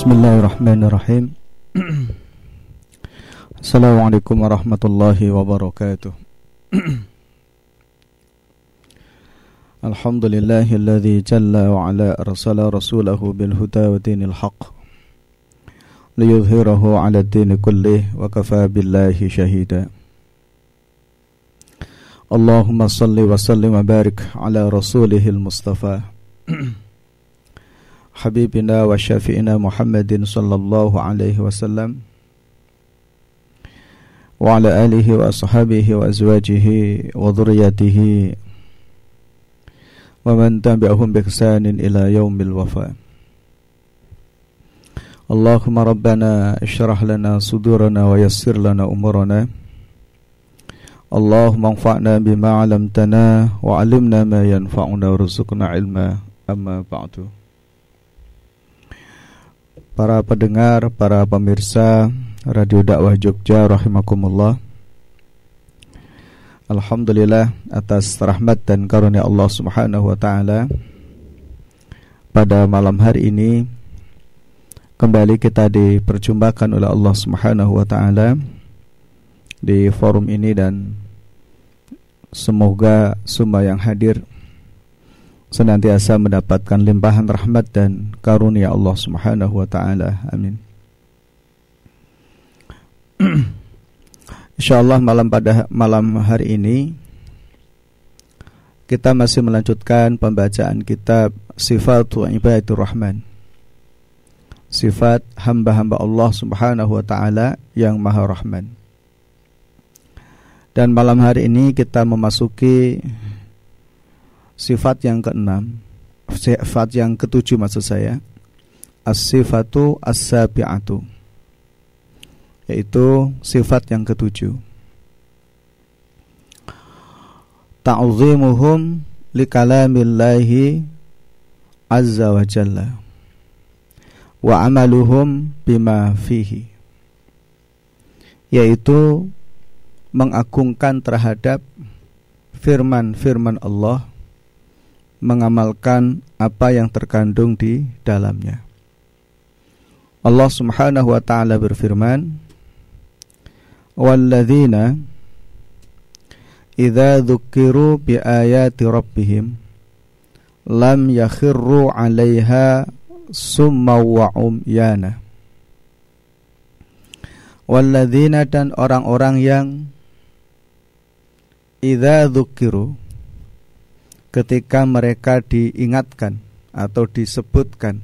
Bismillahirrahmanirrahim. Assalamualaikum warahmatullahi wabarakatuh. Alhamdulillahilladzi jalla wa ala arsala rasulahu bil huda wa dinil haq liyudhhirahu ala dini kullih wa kafa billahi shahida. Allahumma salli wa sallim wa barik ala rasulihil mustafa. Habibina sallallahu alaihi wasallam wa ala alihi wa ashabihi wa azwajihi wa dhurriyyatihi ومن تبعهم بإحسان إلى يوم الوفاء. اللهم ربنا اشرح لنا صدورنا ويسر لنا أمورنا. اللهم انفعنا بما علمتنا وعلمنا ما ينفعنا وارزقنا علما. أما بعد. Para pendengar, para pemirsa Radio Dakwah Jogja rahimakumullah Alhamdulillah atas rahmat dan karunia Allah Subhanahu wa taala. Pada malam hari ini kembali kita diperjumpakan oleh Allah Subhanahu wa taala di forum ini dan semoga semua yang hadir senantiasa mendapatkan limpahan rahmat dan karunia Allah Subhanahu wa taala. Amin. Insyaallah malam pada malam hari ini kita masih melanjutkan pembacaan kitab Sifatul Ibadur Rahman. Sifat hamba-hamba Allah Subhanahu wa taala yang Maha Rahman. Dan malam hari ini kita memasuki sifat yang keenam, sifat yang ketujuh maksud saya. As-sifatu as-sabi'atu yaitu sifat yang ketujuh. Ta'zimuhum likalamillahi azza wa jalla wa amaluhum bima fihi yaitu mengagungkan terhadap firman-firman Allah mengamalkan apa yang terkandung di dalamnya. Allah Subhanahu wa taala berfirman, walladzina idza dzukiru bi ayati rabbihim lam yakhirru 'alaiha summa wa umyana walladzina dan orang-orang yang idza dzukiru ketika mereka diingatkan atau disebutkan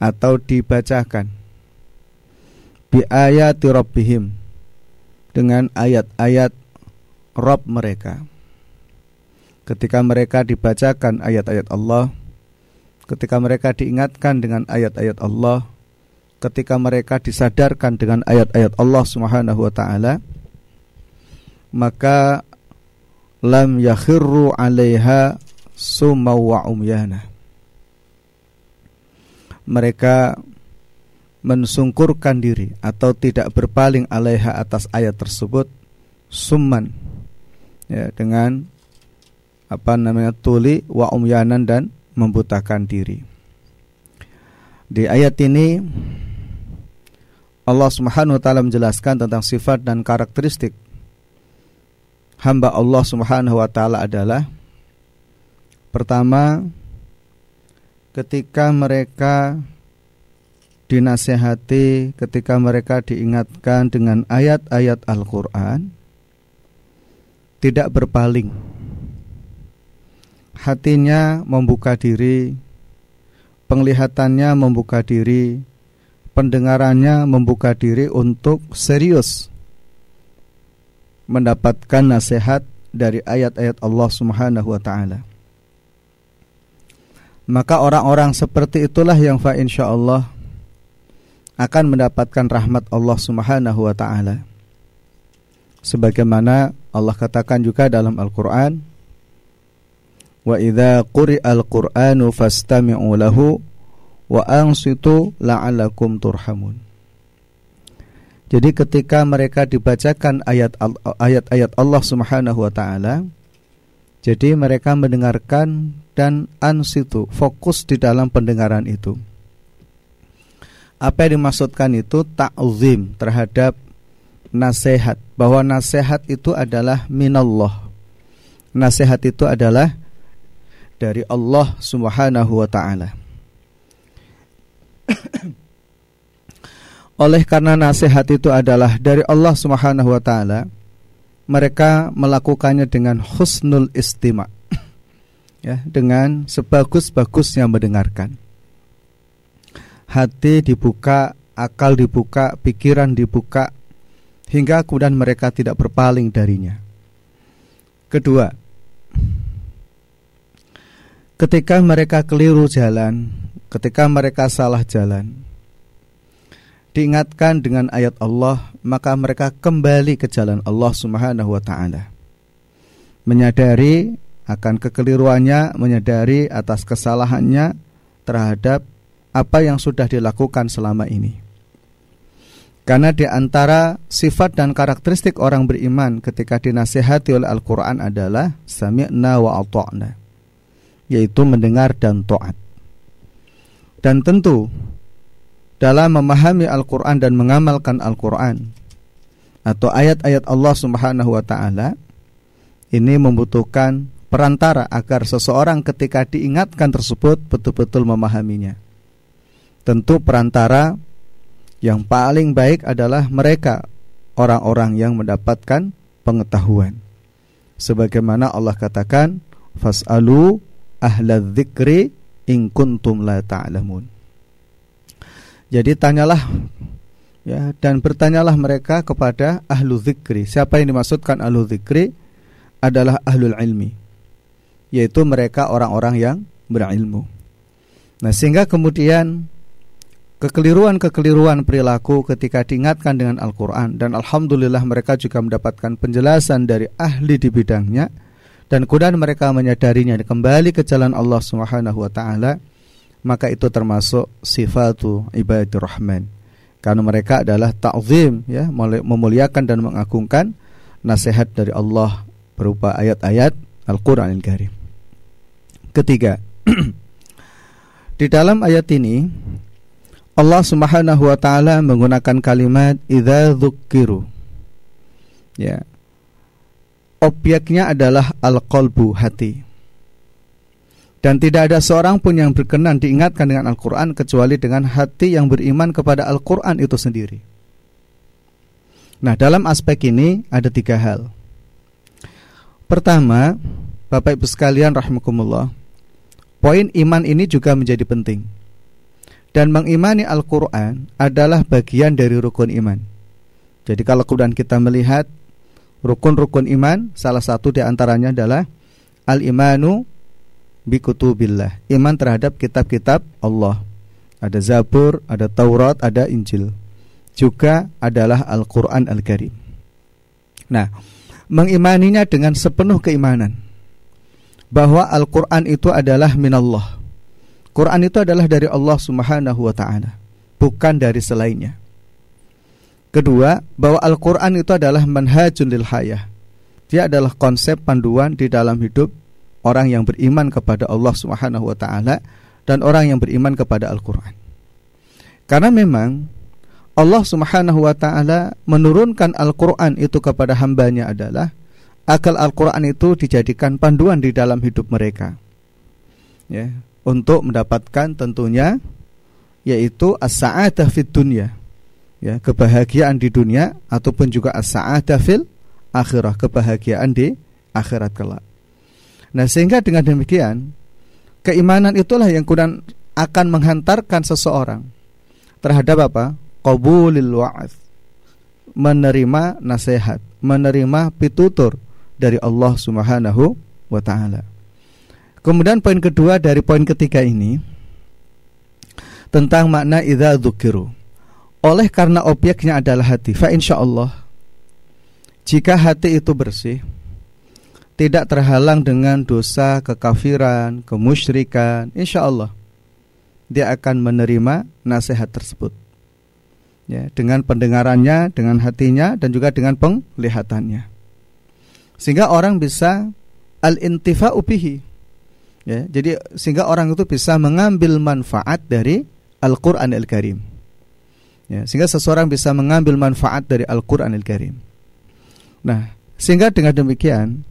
atau dibacakan bi ayati rabbihim dengan ayat-ayat Rob mereka. Ketika mereka dibacakan ayat-ayat Allah, ketika mereka diingatkan dengan ayat-ayat Allah, ketika mereka disadarkan dengan ayat-ayat Allah Subhanahu wa taala, maka lam yakhirru 'alaiha summa wa umyana. Mereka mensungkurkan diri atau tidak berpaling alaiha atas ayat tersebut summan ya dengan apa namanya tuli wa umyanan dan membutakan diri. Di ayat ini Allah Subhanahu wa taala menjelaskan tentang sifat dan karakteristik hamba Allah Subhanahu wa taala adalah pertama ketika mereka dinasehati ketika mereka diingatkan dengan ayat-ayat Al-Quran tidak berpaling. Hatinya membuka diri penglihatannya membuka diri pendengarannya membuka diri untuk serius mendapatkan nasihat dari ayat-ayat Allah Subhanahu wa taala maka orang-orang seperti itulah yang fa insyaallah akan mendapatkan rahmat Allah Subhanahu wa taala. Sebagaimana Allah katakan juga dalam Al-Qur'an, "Wa idza quri'al Qur'anu fastami'u lahu wa ansitu la'allakum turhamun." Jadi ketika mereka dibacakan ayat ayat-ayat Allah Subhanahu wa taala, jadi mereka mendengarkan dan ansitu, fokus di dalam pendengaran itu Apa yang dimaksudkan itu ta'zim terhadap nasihat bahwa nasihat itu adalah minallah. Nasihat itu adalah dari Allah Subhanahu wa taala. Oleh karena nasihat itu adalah dari Allah Subhanahu wa taala, mereka melakukannya dengan husnul istima. ya, dengan sebagus-bagusnya mendengarkan. Hati dibuka, akal dibuka, pikiran dibuka hingga kemudian mereka tidak berpaling darinya. Kedua, ketika mereka keliru jalan, ketika mereka salah jalan, diingatkan dengan ayat Allah, maka mereka kembali ke jalan Allah Subhanahu wa taala. Menyadari akan kekeliruannya, menyadari atas kesalahannya terhadap apa yang sudah dilakukan selama ini. Karena di antara sifat dan karakteristik orang beriman ketika dinasihati oleh Al-Quran adalah Sami'na wa ata'na Yaitu mendengar dan taat Dan tentu dalam memahami Al-Quran dan mengamalkan Al-Quran atau ayat-ayat Allah Subhanahu wa Ta'ala, ini membutuhkan perantara agar seseorang ketika diingatkan tersebut betul-betul memahaminya. Tentu perantara yang paling baik adalah mereka, orang-orang yang mendapatkan pengetahuan. Sebagaimana Allah katakan, "Fas'alu ahla dzikri in kuntum la ta'lamun." Jadi tanyalah ya dan bertanyalah mereka kepada ahlu zikri. Siapa yang dimaksudkan ahlu zikri adalah ahlul ilmi. Yaitu mereka orang-orang yang berilmu. Nah, sehingga kemudian kekeliruan-kekeliruan perilaku ketika diingatkan dengan Al-Qur'an dan alhamdulillah mereka juga mendapatkan penjelasan dari ahli di bidangnya dan kemudian mereka menyadarinya kembali ke jalan Allah Subhanahu wa taala maka itu termasuk sifatu ibadur rahman karena mereka adalah ta'zim ya memuliakan dan mengagungkan nasihat dari Allah berupa ayat-ayat Al-Qur'anil Karim. Ketiga, di dalam ayat ini Allah Subhanahu wa taala menggunakan kalimat idza dzukiru. Ya. Objeknya adalah al-qalbu hati. Dan tidak ada seorang pun yang berkenan diingatkan dengan Al-Quran kecuali dengan hati yang beriman kepada Al-Quran itu sendiri. Nah dalam aspek ini ada tiga hal. Pertama, Bapak Ibu sekalian rahimakumullah, poin iman ini juga menjadi penting. Dan mengimani Al-Quran adalah bagian dari rukun iman. Jadi kalau kemudian kita melihat rukun-rukun iman, salah satu di antaranya adalah al-imanu bikutubillah. Iman terhadap kitab-kitab Allah. Ada Zabur, ada Taurat, ada Injil. Juga adalah Al-Quran Al-Karim. Nah mengimaninya dengan sepenuh keimanan. Bahwa Al-Quran itu adalah minallah. Quran itu adalah dari Allah Subhanahu wa taala, bukan dari selainnya. Kedua, bahwa Al-Qur'an itu adalah manhajun lil hayah. Dia adalah konsep panduan di dalam hidup orang yang beriman kepada Allah Subhanahu wa taala dan orang yang beriman kepada Al-Qur'an. Karena memang Allah Subhanahu wa taala menurunkan Al-Qur'an itu kepada hambanya adalah akal Al-Qur'an itu dijadikan panduan di dalam hidup mereka. Ya, untuk mendapatkan tentunya yaitu as-sa'adah fid dunya. Ya, kebahagiaan di dunia ataupun juga as-sa'adah fil akhirah, kebahagiaan di akhirat kelak. Nah, sehingga dengan demikian keimanan itulah yang kemudian akan menghantarkan seseorang terhadap apa? Qabulil wa'ad. Menerima nasihat, menerima pitutur dari Allah Subhanahu wa taala. Kemudian poin kedua dari poin ketiga ini tentang makna idza dzukiru. Oleh karena objeknya adalah hati, fa insyaallah jika hati itu bersih, tidak terhalang dengan dosa kekafiran, kemusyrikan, insya Allah dia akan menerima nasihat tersebut. Ya, dengan pendengarannya, dengan hatinya dan juga dengan penglihatannya. Sehingga orang bisa al-intifa'u bihi. Ya, jadi sehingga orang itu bisa mengambil manfaat dari Al-Qur'an Al-Karim. Ya, sehingga seseorang bisa mengambil manfaat dari Al-Qur'anil Karim. Nah, sehingga dengan demikian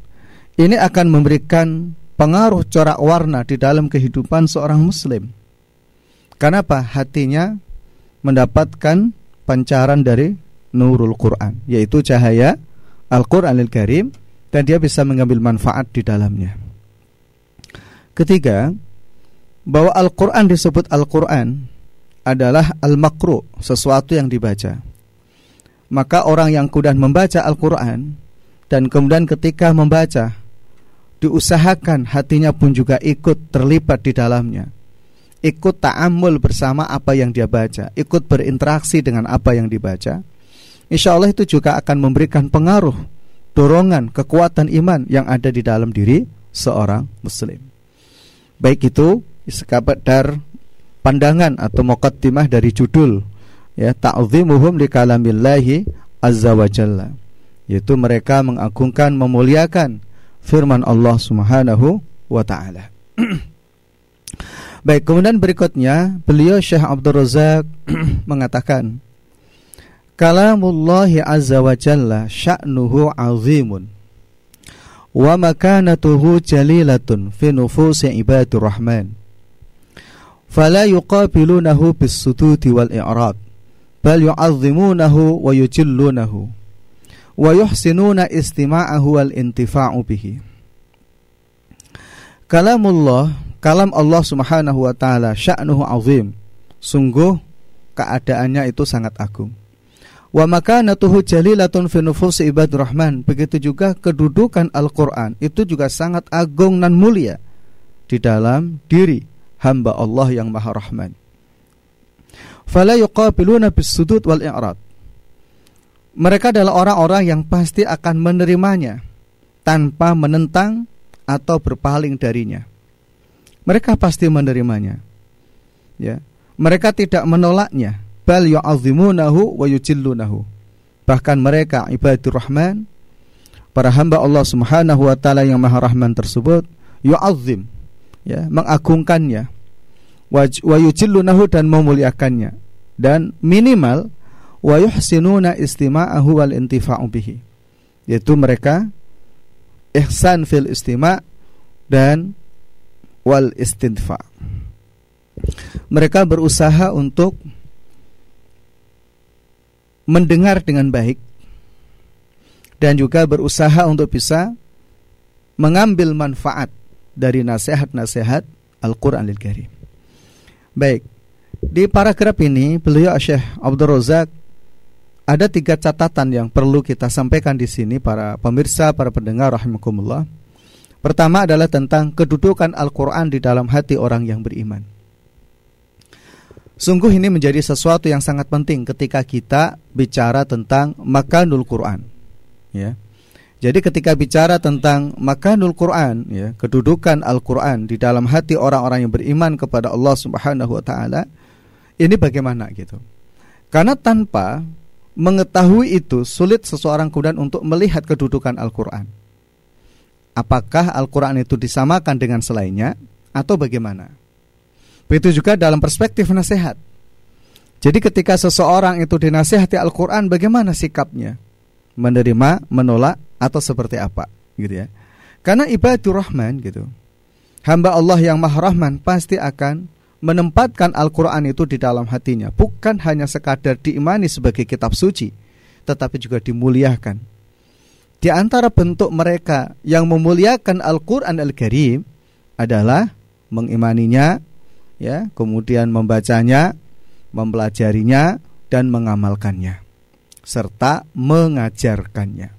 ini akan memberikan pengaruh corak warna di dalam kehidupan seorang muslim. Kenapa? Hatinya mendapatkan pancaran dari nurul Quran, yaitu cahaya Al-Qur'anil Karim dan dia bisa mengambil manfaat di dalamnya. Ketiga, bahwa Al-Qur'an disebut Al-Qur'an adalah al-makru, sesuatu yang dibaca. Maka orang yang kudan membaca Al-Qur'an dan kemudian ketika membaca diusahakan hatinya pun juga ikut terlibat di dalamnya. Ikut ta'amul bersama apa yang dia baca, ikut berinteraksi dengan apa yang dibaca, insya Allah itu juga akan memberikan pengaruh, dorongan, kekuatan iman yang ada di dalam diri seorang muslim. Baik itu sekadar pandangan atau muqaddimah dari judul ya ta'zimuhum li kalamillahi azza wa jalla. Yaitu mereka mengagungkan memuliakan firman Allah Subhanahu wa taala. Baik, kemudian berikutnya beliau Syekh Abdul Razak mengatakan Kalamullah azza wa jalla sya'nuhu azimun wa makanatuhu jalilatun fi nufusi ibadur rahman fala yuqabilunahu bis sututi wal i'rad bal yu'azzimunahu wa yujillunahu wa yuhsinuna istima'ahu wal intifa'u bihi Kalamullah Kalam Allah Subhanahu wa taala sya'nuhu azim. Sungguh keadaannya itu sangat agung. Wa makanatuhu jalilatun fi nufusi ibadur rahman. Begitu juga kedudukan Al-Qur'an itu juga sangat agung dan mulia di dalam diri hamba Allah yang Maha Rahman. Fala yuqabiluna bis-sudud wal i'rad. Mereka adalah orang-orang yang pasti akan menerimanya tanpa menentang atau berpaling darinya mereka pasti menerimanya. Ya. Mereka tidak menolaknya, bal yu'azzimunahu wa yujillunahu. Bahkan mereka ibadur rahman, para hamba Allah Subhanahu wa taala yang Maha Rahman tersebut yu'azzim, ya, mengagungkannya. Wa yujillunahu dan memuliakannya. Dan minimal wa yuhsinuna istima'ahu wal intifa'u bihi. Yaitu mereka ihsan fil istima' dan wal istinfa. Mereka berusaha untuk mendengar dengan baik dan juga berusaha untuk bisa mengambil manfaat dari nasihat-nasihat Al-Qur'anil Karim. Baik. Di paragraf ini beliau Syekh Abdul Razak ada tiga catatan yang perlu kita sampaikan di sini para pemirsa, para pendengar rahimakumullah. Pertama adalah tentang kedudukan Al-Quran di dalam hati orang yang beriman. Sungguh ini menjadi sesuatu yang sangat penting ketika kita bicara tentang makanul Quran. Ya. Jadi ketika bicara tentang makanul Quran, ya, kedudukan Al-Quran di dalam hati orang-orang yang beriman kepada Allah Subhanahu wa taala, ini bagaimana gitu. Karena tanpa mengetahui itu sulit seseorang kemudian untuk melihat kedudukan Al-Quran apakah Al-Quran itu disamakan dengan selainnya atau bagaimana. Begitu juga dalam perspektif nasihat. Jadi ketika seseorang itu dinasihati Al-Quran bagaimana sikapnya? Menerima, menolak, atau seperti apa? gitu ya. Karena ibadur rahman gitu. Hamba Allah yang maha rahman pasti akan menempatkan Al-Quran itu di dalam hatinya. Bukan hanya sekadar diimani sebagai kitab suci. Tetapi juga dimuliakan di antara bentuk mereka yang memuliakan Al-Qur'an Al-Karim adalah mengimaninya, ya, kemudian membacanya, mempelajarinya dan mengamalkannya serta mengajarkannya.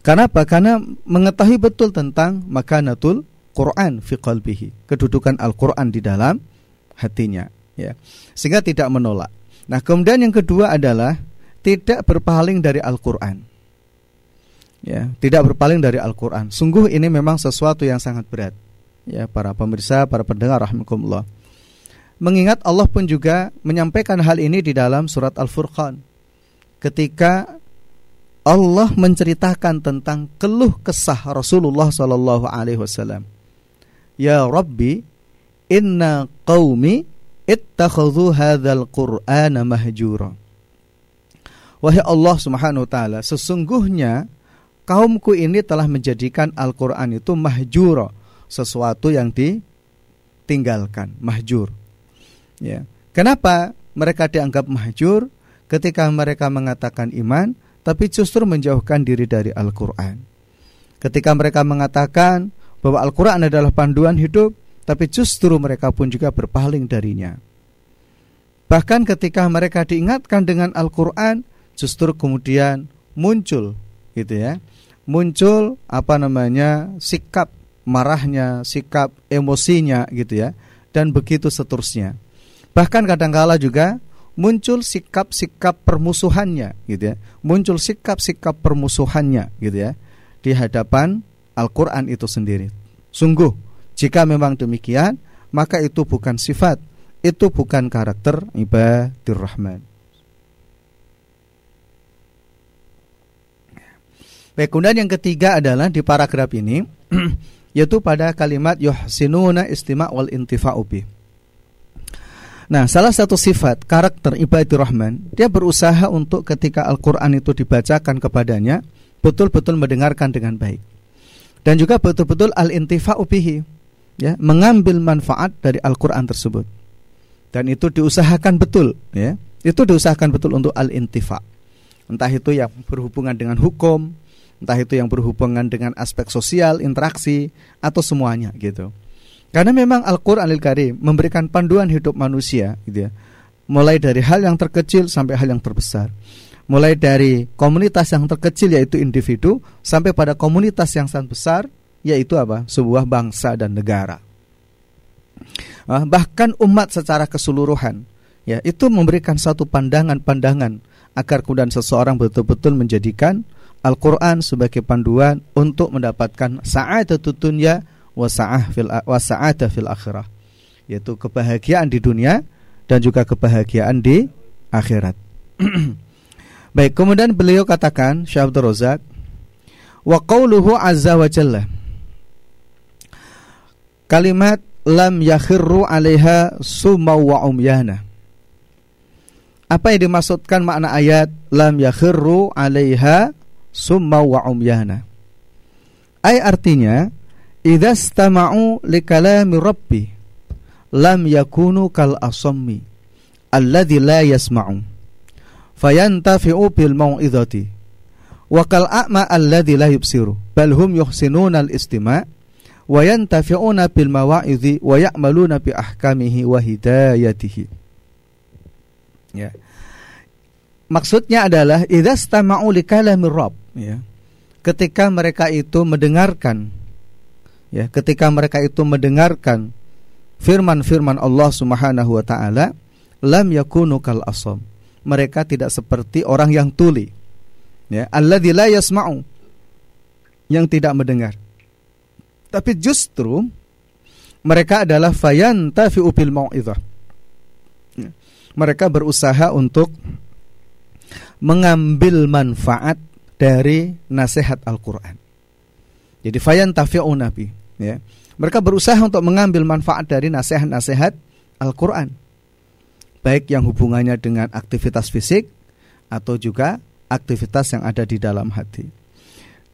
Kenapa? Karena mengetahui betul tentang makanatul Quran fi qalbihi, kedudukan Al-Qur'an di dalam hatinya, ya. Sehingga tidak menolak. Nah, kemudian yang kedua adalah tidak berpaling dari Al-Qur'an ya tidak berpaling dari Al-Quran. Sungguh ini memang sesuatu yang sangat berat. Ya para pemirsa, para pendengar rahmatullah. Mengingat Allah pun juga menyampaikan hal ini di dalam surat Al-Furqan. Ketika Allah menceritakan tentang keluh kesah Rasulullah sallallahu alaihi wasallam. Ya Rabbi, inna qaumi ittakhadhu hadzal qur'ana mahjura. Wahai Allah Subhanahu wa taala sesungguhnya kaumku ini telah menjadikan Al-Qur'an itu mahjura sesuatu yang ditinggalkan mahjur. Ya. Kenapa mereka dianggap mahjur? Ketika mereka mengatakan iman tapi justru menjauhkan diri dari Al-Qur'an. Ketika mereka mengatakan bahwa Al-Qur'an adalah panduan hidup tapi justru mereka pun juga berpaling darinya Bahkan ketika mereka diingatkan dengan Al-Quran, justru kemudian muncul, gitu ya, muncul apa namanya sikap marahnya, sikap emosinya, gitu ya, dan begitu seterusnya. Bahkan kadangkala juga muncul sikap-sikap permusuhannya, gitu ya, muncul sikap-sikap permusuhannya, gitu ya, di hadapan Al-Quran itu sendiri. Sungguh, jika memang demikian, maka itu bukan sifat itu bukan karakter ibadur rahman. Baik, kemudian yang ketiga adalah di paragraf ini yaitu pada kalimat yuhsinuna istima' wal intifa'u Nah, salah satu sifat karakter ibadur rahman, dia berusaha untuk ketika Al-Qur'an itu dibacakan kepadanya, betul-betul mendengarkan dengan baik. Dan juga betul-betul al-intifa'u bihi, ya, mengambil manfaat dari Al-Qur'an tersebut. Dan itu diusahakan betul ya. Itu diusahakan betul untuk al intifa entah itu yang berhubungan dengan hukum entah itu yang berhubungan dengan aspek sosial interaksi atau semuanya gitu. Karena memang Al-Qur'anil Karim memberikan panduan hidup manusia gitu ya. Mulai dari hal yang terkecil sampai hal yang terbesar mulai dari komunitas yang terkecil yaitu individu sampai pada komunitas yang sangat besar yaitu apa sebuah bangsa dan negara uh, bahkan umat secara keseluruhan ya itu memberikan satu pandangan-pandangan agar kemudian seseorang betul-betul menjadikan Al-Qur'an sebagai panduan untuk mendapatkan sa'adatut dunya wa sa'ah fil akhirah yaitu kebahagiaan di dunia dan juga kebahagiaan di akhirat. Baik, kemudian beliau katakan Syekh Abdul Razak wa qauluhu azza wa jalla Kalimat lam yakhirru 'alaiha sumau wa umyana. Apa yang dimaksudkan makna ayat lam yakhirru 'alaiha sumau wa umyana? Ay artinya idza istama'u li kalami rabbi lam yakunu kal asammi alladhi la yasma'u fayantafi'u bil mau'izati wa kal a'ma alladhi la yubsiru bal hum yuhsinuna al istima' wa yantafi'una bil mawa'idhi wa ya'maluna bi ahkamihi wa hidayatihi. Ya. Maksudnya adalah idza istama'u li kalamir Rabb, ya. Ketika mereka itu mendengarkan ya, ketika mereka itu mendengarkan firman-firman Allah Subhanahu wa taala, lam yakunu kal asam. Mereka tidak seperti orang yang tuli. Ya, alladzi la yasma'u yang tidak mendengar tapi justru mereka adalah fayantafi'u bil mau'izah. Ya. Mereka berusaha untuk mengambil manfaat dari nasihat Al-Qur'an. Jadi fayantafi'u nabi, ya. Mereka berusaha untuk mengambil manfaat dari nasihat-nasihat Al-Qur'an. Baik yang hubungannya dengan aktivitas fisik atau juga aktivitas yang ada di dalam hati.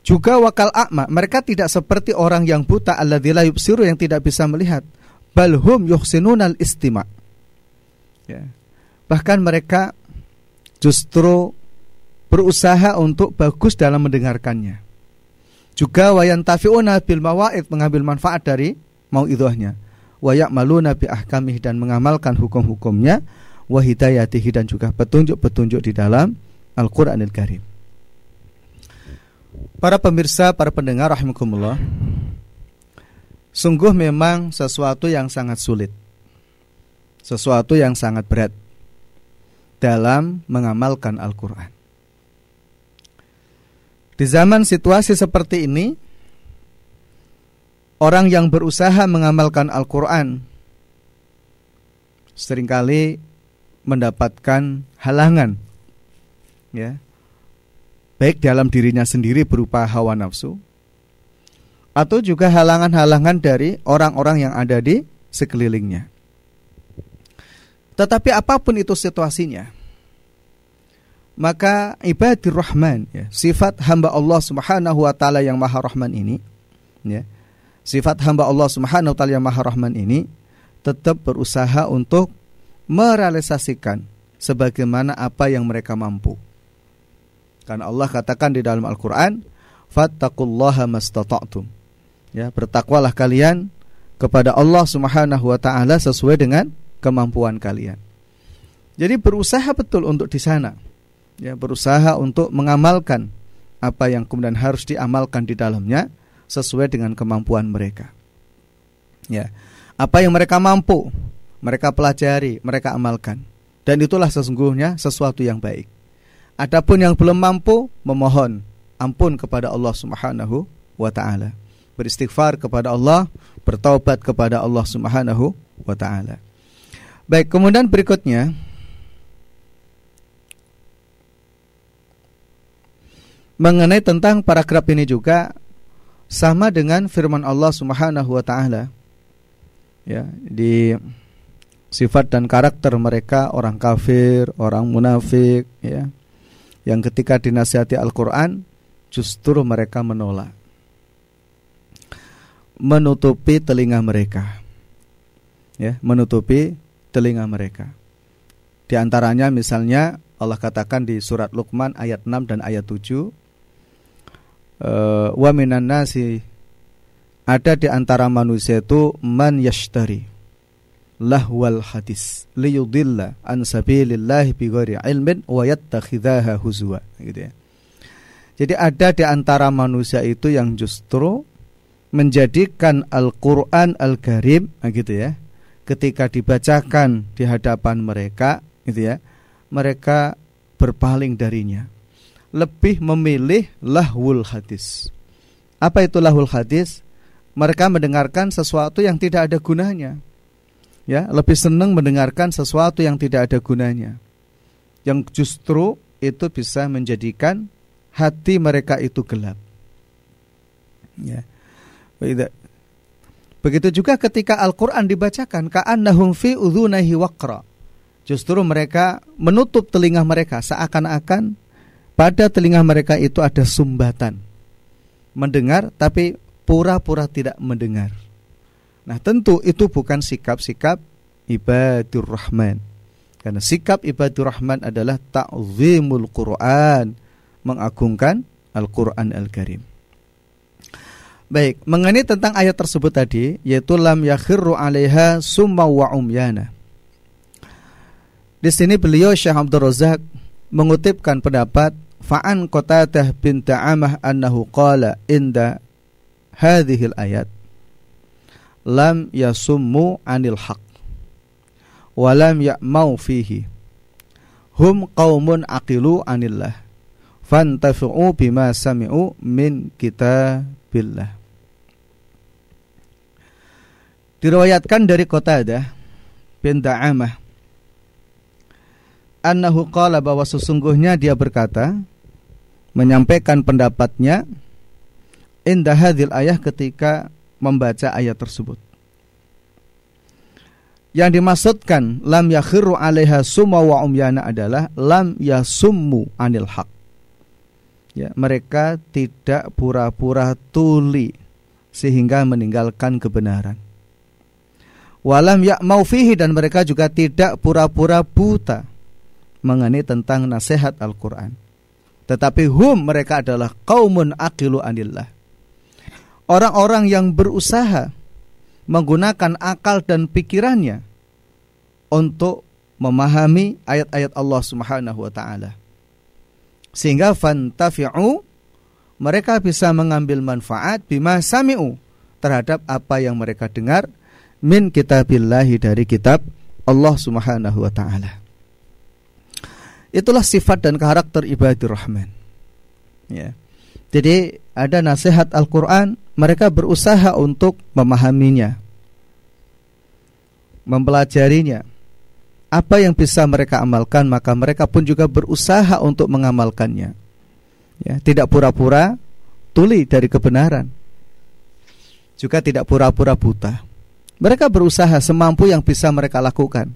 Juga wakal akma, mereka tidak seperti orang yang buta alladzila yubsiru yang tidak bisa melihat. Balhum yuhsinunal istima. Ya. Bahkan mereka justru berusaha untuk bagus dalam mendengarkannya. Juga wayan tafi'una bil mawaid mengambil manfaat dari mau Wayak malu nabi ahkamih dan mengamalkan hukum-hukumnya. Wahidayatihi dan juga petunjuk-petunjuk di dalam Al-Quranil Karim. Para pemirsa, para pendengar rahimakumullah. Sungguh memang sesuatu yang sangat sulit. Sesuatu yang sangat berat dalam mengamalkan Al-Qur'an. Di zaman situasi seperti ini, orang yang berusaha mengamalkan Al-Qur'an sering kali mendapatkan halangan ya baik dalam dirinya sendiri berupa hawa nafsu atau juga halangan-halangan dari orang-orang yang ada di sekelilingnya. Tetapi apa pun itu situasinya, maka ibadir rahman ya, sifat hamba Allah Subhanahu wa taala yang Maha Rahman ini ya. Sifat hamba Allah Subhanahu wa taala yang Maha Rahman ini tetap berusaha untuk merealisasikan sebagaimana apa yang mereka mampu. Karena Allah katakan di dalam Al-Qur'an, "Fattaqullaha mastata'tum." Ya, bertakwalah kalian kepada Allah Subhanahu wa taala sesuai dengan kemampuan kalian. Jadi berusaha betul untuk di sana. Ya, berusaha untuk mengamalkan apa yang kemudian harus diamalkan di dalamnya sesuai dengan kemampuan mereka. Ya. Apa yang mereka mampu, mereka pelajari, mereka amalkan. Dan itulah sesungguhnya sesuatu yang baik. Adapun yang belum mampu memohon ampun kepada Allah Subhanahu wa taala. Beristighfar kepada Allah, bertaubat kepada Allah Subhanahu wa taala. Baik, kemudian berikutnya mengenai tentang paragraf ini juga sama dengan firman Allah Subhanahu wa taala. Ya, di sifat dan karakter mereka orang kafir, orang munafik, ya. Yang ketika dinasihati Al-Quran justru mereka menolak. Menutupi telinga mereka. Ya menutupi telinga mereka. Di antaranya misalnya Allah katakan di surat Luqman ayat 6 dan ayat 7 eh, wa minan nasi ada di antara manusia itu man yashtari lahwal hadis liyudilla an sabilillah bighairi ilmin wa yattakhidhaha huzwa gitu ya. Jadi ada di antara manusia itu yang justru menjadikan Al-Qur'an Al-Karim nah gitu ya. Ketika dibacakan di hadapan mereka gitu ya. Mereka berpaling darinya. Lebih memilih lahwul hadis. Apa itu lahul hadis? Mereka mendengarkan sesuatu yang tidak ada gunanya. Ya lebih senang mendengarkan sesuatu yang tidak ada gunanya. Yang justru itu bisa menjadikan hati mereka itu gelap. Ya. Begitu juga ketika Al-Qur'an dibacakan ka'annahum fi udhunahi waqra. Justru mereka menutup telinga mereka seakan-akan pada telinga mereka itu ada sumbatan. Mendengar tapi pura-pura tidak mendengar. Nah tentu itu bukan sikap-sikap ibadur rahman. Karena sikap ibadur rahman adalah ta'zimul Quran Mengagungkan Al-Quran Al-Karim. Baik, mengenai tentang ayat tersebut tadi Yaitu lam yakhirru alaiha summa wa umyana. Di sini beliau Syekh Abdul Razak mengutipkan pendapat Fa'an Qatadah bin Ta'amah annahu qala inda hadhil ayat lam yasummu anil haq walam ya'mau fihi. Hum qaumun aqilu anillah fantafi'u bima sami'u min kitabillah. Diriwayatkan dari Qatadah bin Da'amah annahu qala bahwa sesungguhnya dia berkata menyampaikan pendapatnya indah hadil ayah ketika membaca ayat tersebut. Yang dimaksudkan lam yakhiru 'alaiha summa wa umyana adalah lam yasummu anil haq. Ya, mereka tidak pura-pura tuli sehingga meninggalkan kebenaran. Walam mau fihi dan mereka juga tidak pura-pura buta mengenai tentang nasihat Al-Qur'an. Tetapi hum mereka adalah kaumun aqilu anillah orang-orang yang berusaha menggunakan akal dan pikirannya untuk memahami ayat-ayat Allah Subhanahu wa taala. Sehingga fantafi'u mereka bisa mengambil manfaat bima sami'u terhadap apa yang mereka dengar min kitabillahi dari kitab Allah Subhanahu wa taala. Itulah sifat dan karakter ibadur rahman. Ya. Jadi ada nasihat Al-Qur'an mereka berusaha untuk memahaminya, mempelajarinya. Apa yang bisa mereka amalkan, maka mereka pun juga berusaha untuk mengamalkannya. Ya, tidak pura-pura tuli dari kebenaran, juga tidak pura-pura buta. Mereka berusaha semampu yang bisa mereka lakukan.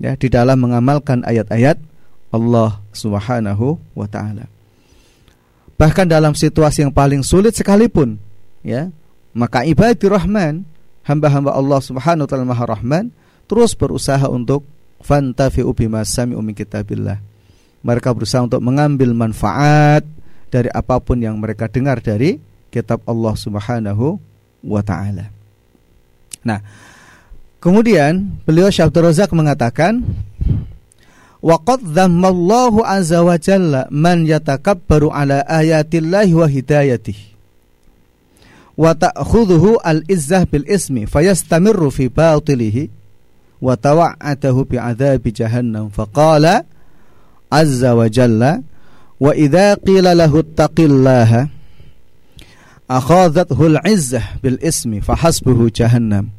ya di dalam mengamalkan ayat-ayat Allah Subhanahu wa taala. Bahkan dalam situasi yang paling sulit sekalipun, ya, maka ibadah rahman, hamba-hamba Allah Subhanahu wa taala Maha Rahman, terus berusaha untuk fantafi'u bima sami'u min kitabillah. Mereka berusaha untuk mengambil manfaat dari apa pun yang mereka dengar dari kitab Allah Subhanahu wa taala. Nah, Kemudian beliau Syekh Abdul Razak mengatakan Waqad dhammallahu azza wa jalla man yatakabbaru ala ayatillahi wa hidayatihi wa ta'khudhuhu al-izzah bil ismi fayastamirru fi batilihi wa tawa'atahu bi adzabi jahannam faqala azza wa jalla wa idza qila lahu ittaqillaha akhadhathu al-izzah bil ismi fahasbuhu jahannam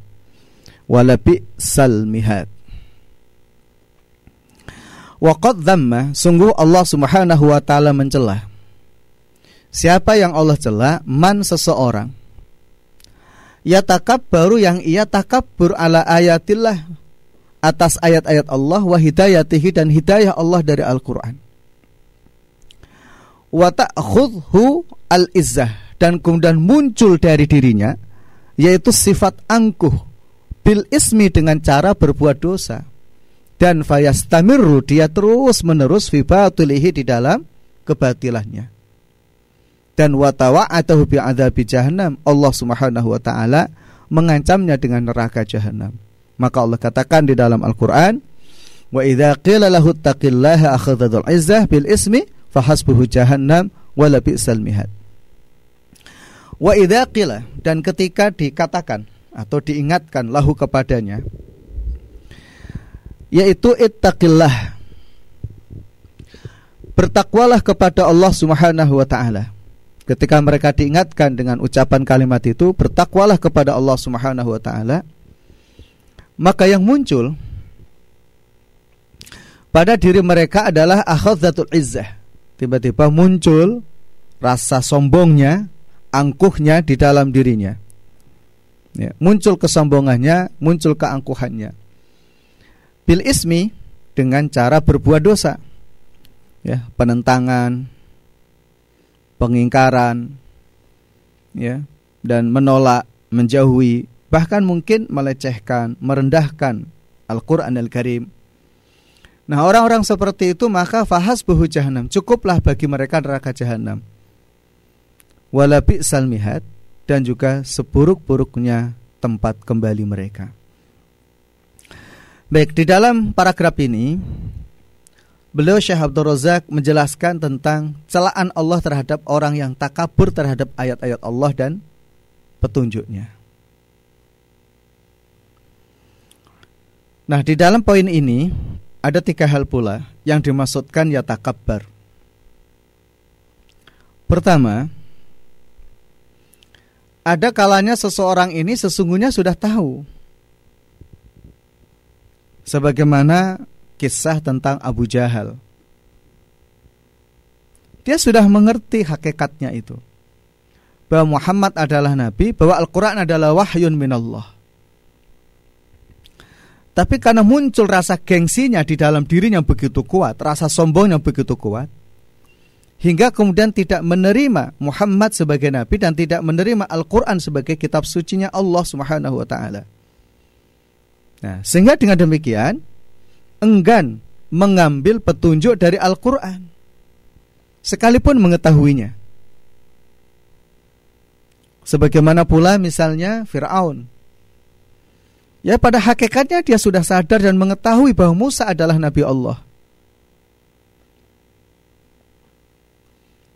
wala bi'sal mihad. Waqad dhamma sungguh Allah Subhanahu wa taala mencela. Siapa yang Allah cela? Man seseorang. Ya baru yang ia takabbur ala ayatillah atas ayat-ayat Allah wa hidayatihi dan hidayah Allah dari Al-Qur'an. Wa ta'khudhu al-izzah dan kemudian muncul dari dirinya yaitu sifat angkuh bil ismi dengan cara berbuat dosa dan fayastamiru dia terus menerus fi batilihi di dalam kebatilannya. Dan watawa atau bi adzabi jahannam Allah Subhanahu wa taala mengancamnya dengan neraka jahanam maka Allah katakan di dalam Al-Qur'an wa idza qila lahu taqillaha akhadhul izzah bil ismi fahasbuhu jahannam wala bi'sal mihad. Wa idza qila dan ketika dikatakan atau diingatkan lahu kepadanya yaitu ittaqillah. Bertakwalah kepada Allah Subhanahu wa taala. Ketika mereka diingatkan dengan ucapan kalimat itu bertakwalah kepada Allah Subhanahu wa taala. Maka yang muncul pada diri mereka adalah akhadzatul izzah. Tiba-tiba muncul rasa sombongnya angkuhnya di dalam dirinya. Ya, muncul kesombongannya, muncul keangkuhannya. Bil ismi dengan cara berbuat dosa. Ya, penentangan, pengingkaran, ya, dan menolak, menjauhi, bahkan mungkin melecehkan, merendahkan Al-Qur'an Al-Karim. Nah, orang-orang seperti itu maka fahas buhu jahanam. Cukuplah bagi mereka neraka jahanam. Wala bi'sal mihad dan juga seburuk-buruknya tempat kembali mereka. Baik, di dalam paragraf ini beliau Syekh Abdul Razak menjelaskan tentang celaan Allah terhadap orang yang takabur terhadap ayat-ayat Allah dan petunjuknya. Nah, di dalam poin ini ada tiga hal pula yang dimaksudkan ya takabbar. Pertama, ada kalanya seseorang ini sesungguhnya sudah tahu sebagaimana kisah tentang Abu Jahal. Dia sudah mengerti hakikatnya itu. Bahwa Muhammad adalah nabi, bahwa Al-Qur'an adalah wahyun minallah. Tapi karena muncul rasa gengsinya di dalam dirinya begitu kuat, rasa sombongnya begitu kuat, hingga kemudian tidak menerima Muhammad sebagai nabi dan tidak menerima Al-Qur'an sebagai kitab sucinya Allah Subhanahu wa taala. Nah, sehingga dengan demikian enggan mengambil petunjuk dari Al-Qur'an sekalipun mengetahuinya. Sebagaimana pula misalnya Firaun. Ya pada hakikatnya dia sudah sadar dan mengetahui bahwa Musa adalah nabi Allah.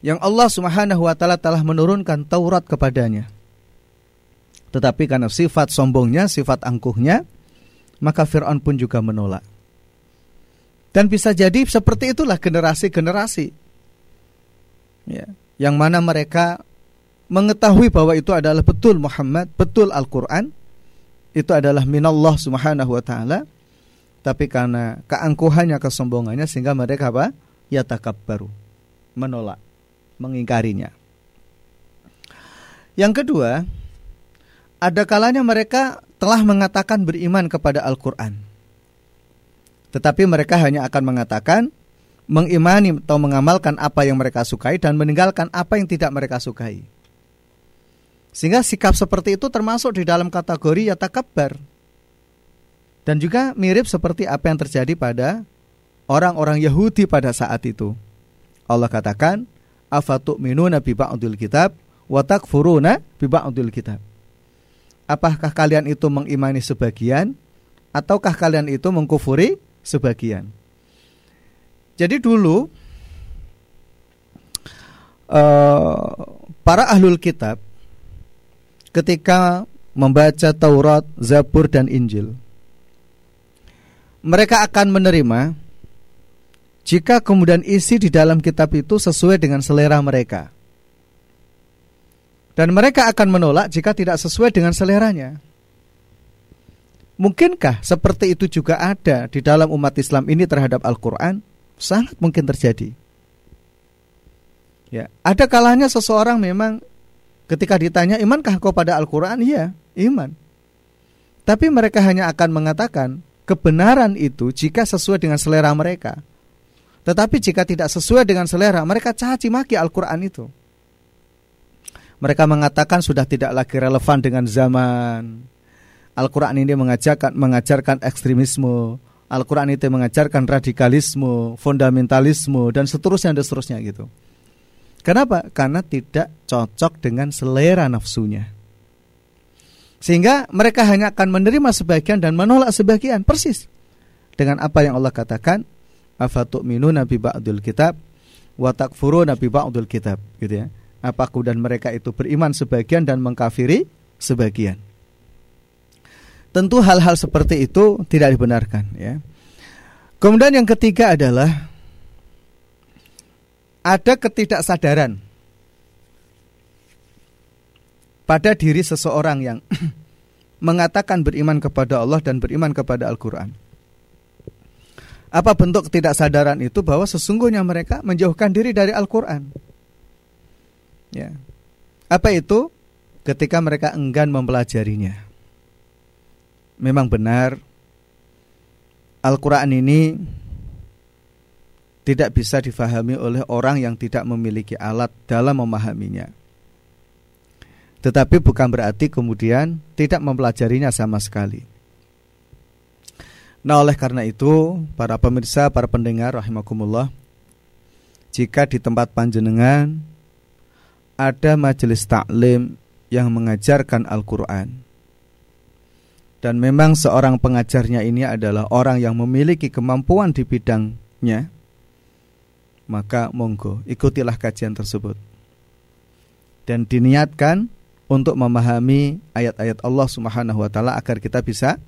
yang Allah Subhanahu wa taala telah menurunkan Taurat kepadanya. Tetapi karena sifat sombongnya, sifat angkuhnya, maka Firaun pun juga menolak. Dan bisa jadi seperti itulah generasi-generasi. Ya, yang mana mereka mengetahui bahwa itu adalah betul Muhammad, betul Al-Qur'an, itu adalah minallah Subhanahu wa taala. Tapi karena keangkuhannya, kesombongannya sehingga mereka apa? Ya takabbaru, menolak mengingkarinya. Yang kedua, ada kalanya mereka telah mengatakan beriman kepada Al-Quran. Tetapi mereka hanya akan mengatakan mengimani atau mengamalkan apa yang mereka sukai dan meninggalkan apa yang tidak mereka sukai. Sehingga sikap seperti itu termasuk di dalam kategori yatakabbar. Dan juga mirip seperti apa yang terjadi pada orang-orang Yahudi pada saat itu. Allah katakan, "Afatu'minuna bi ba'dil kitab wa takfuruna bi kitab." Apakah kalian itu mengimani sebagian ataukah kalian itu mengkufuri sebagian? Jadi dulu uh, para ahlul kitab ketika membaca Taurat, Zabur dan Injil. Mereka akan menerima jika kemudian isi di dalam kitab itu sesuai dengan selera mereka. Dan mereka akan menolak jika tidak sesuai dengan seleranya. Mungkinkah seperti itu juga ada di dalam umat Islam ini terhadap Al-Quran? Sangat mungkin terjadi. Ya, ada kalanya seseorang memang Ketika ditanya, imankah kau pada Al-Quran? Iya, iman. Tapi mereka hanya akan mengatakan kebenaran itu jika sesuai dengan selera mereka. Tetapi jika tidak sesuai dengan selera, mereka caci maki Al-Quran itu. Mereka mengatakan sudah tidak lagi relevan dengan zaman. Al-Quran ini mengajarkan, mengajarkan ekstremisme. Al-Quran itu mengajarkan radikalisme, fundamentalisme, dan seterusnya dan seterusnya gitu. Kenapa? Karena tidak cocok dengan selera nafsunya. Sehingga mereka hanya akan menerima sebagian dan menolak sebagian persis dengan apa yang Allah katakan afatu'minuna nabi ba'dul kitab wa nabi ba'dul kitab gitu ya. Apa dan mereka itu beriman sebagian dan mengkafiri sebagian. Tentu hal-hal seperti itu tidak dibenarkan ya. Kemudian yang ketiga adalah ada ketidaksadaran pada diri seseorang yang mengatakan beriman kepada Allah dan beriman kepada Al-Quran. Apa bentuk ketidaksadaran itu bahwa sesungguhnya mereka menjauhkan diri dari Al-Quran. Ya. Apa itu? Ketika mereka enggan mempelajarinya. Memang benar Al-Quran ini tidak bisa difahami oleh orang yang tidak memiliki alat dalam memahaminya. Tetapi bukan berarti kemudian tidak mempelajarinya sama sekali. Nah, oleh karena itu, para pemirsa, para pendengar rahimakumullah, jika di tempat panjenengan ada majelis taklim yang mengajarkan Al-Qur'an dan memang seorang pengajarnya ini adalah orang yang memiliki kemampuan di bidangnya, maka monggo ikutilah kajian tersebut. Dan diniatkan untuk memahami ayat-ayat Allah Subhanahu wa taala agar kita bisa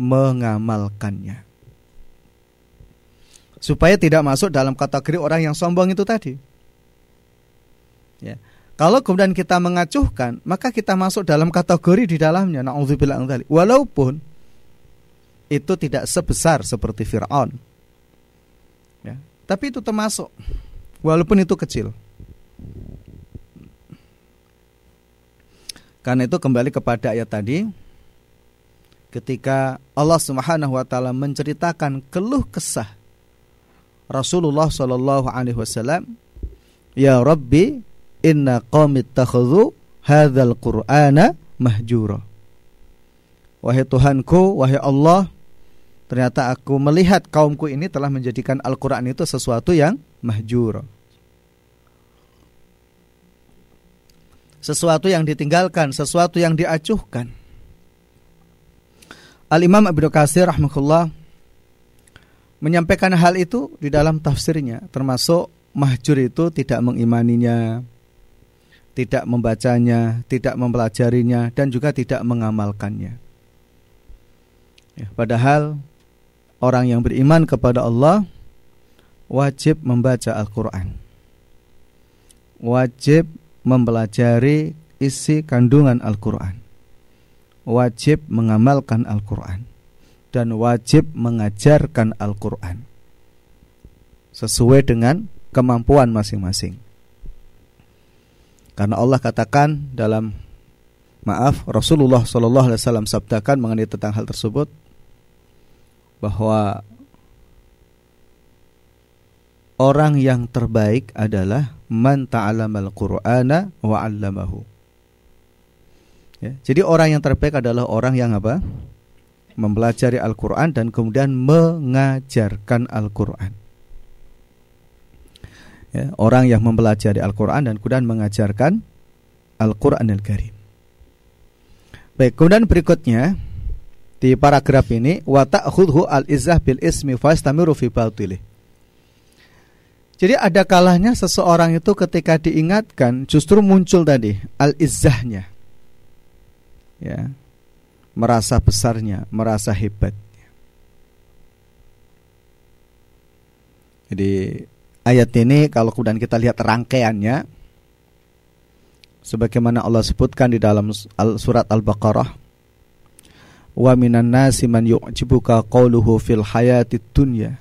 mengamalkannya. Supaya tidak masuk dalam kategori orang yang sombong itu tadi. Ya. Kalau kemudian kita mengacuhkan, maka kita masuk dalam kategori di dalamnya. Walaupun itu tidak sebesar seperti Firaun. Tapi itu termasuk walaupun itu kecil. Karena itu kembali kepada ayat tadi ketika Allah Subhanahu wa taala menceritakan keluh kesah Rasulullah Shallallahu alaihi wasallam, "Ya Rabbi, inna qaumi ittakhadhu hadzal Qur'ana mahjura." Wahai Tuhanku, wahai Allah, Ternyata aku melihat kaumku ini telah menjadikan Al-Quran itu sesuatu yang mahjur. Sesuatu yang ditinggalkan, sesuatu yang diacuhkan. Al-Imam Abu Qasir rahmatullah menyampaikan hal itu di dalam tafsirnya. Termasuk mahjur itu tidak mengimaninya, tidak membacanya, tidak mempelajarinya, dan juga tidak mengamalkannya. Ya, padahal orang yang beriman kepada Allah wajib membaca Al-Quran. Wajib mempelajari isi kandungan Al-Quran. Wajib mengamalkan Al-Quran. Dan wajib mengajarkan Al-Quran. Sesuai dengan kemampuan masing-masing. Karena Allah katakan dalam maaf Rasulullah Shallallahu Alaihi Wasallam sabdakan mengenai tentang hal tersebut bahwa orang yang terbaik adalah man ta'alamal qur'ana wa 'allamahu. Ya, jadi orang yang terbaik adalah orang yang apa? Mempelajari Al-Qur'an dan kemudian mengajarkan Al-Qur'an. Ya, orang yang mempelajari Al-Qur'an dan kemudian mengajarkan Al-Qur'an Al-Karim. Baik, kemudian berikutnya di paragraf ini wa ta'khudhu al-izzah bil ismi fastamiru fi batilih. Jadi ada kalahnya seseorang itu ketika diingatkan justru muncul tadi al-izzahnya. Ya. Merasa besarnya, merasa hebat. Jadi ayat ini kalau kemudian kita lihat rangkaiannya sebagaimana Allah sebutkan di dalam surat Al-Baqarah wa minan nasi man yu'jibuka qawluhu fil hayatid dunya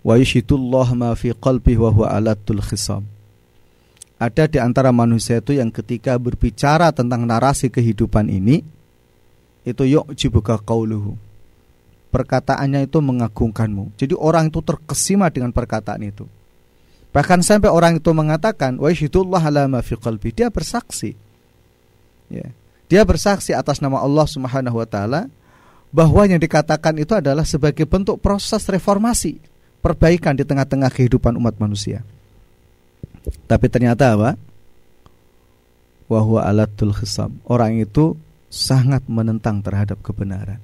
wa yushidullah ma fi qalbi wa huwa alatul khisam. Ada di antara manusia itu yang ketika berbicara tentang narasi kehidupan ini itu yuk jibuka qauluhu. Perkataannya itu mengagungkanmu. Jadi orang itu terkesima dengan perkataan itu. Bahkan sampai orang itu mengatakan wa ala ma fi qalbi. Dia bersaksi. Ya. Dia bersaksi atas nama Allah Subhanahu wa taala bahwa yang dikatakan itu adalah sebagai bentuk proses reformasi perbaikan di tengah-tengah kehidupan umat manusia. Tapi ternyata apa? Wahwa alatul khisam. Orang itu sangat menentang terhadap kebenaran.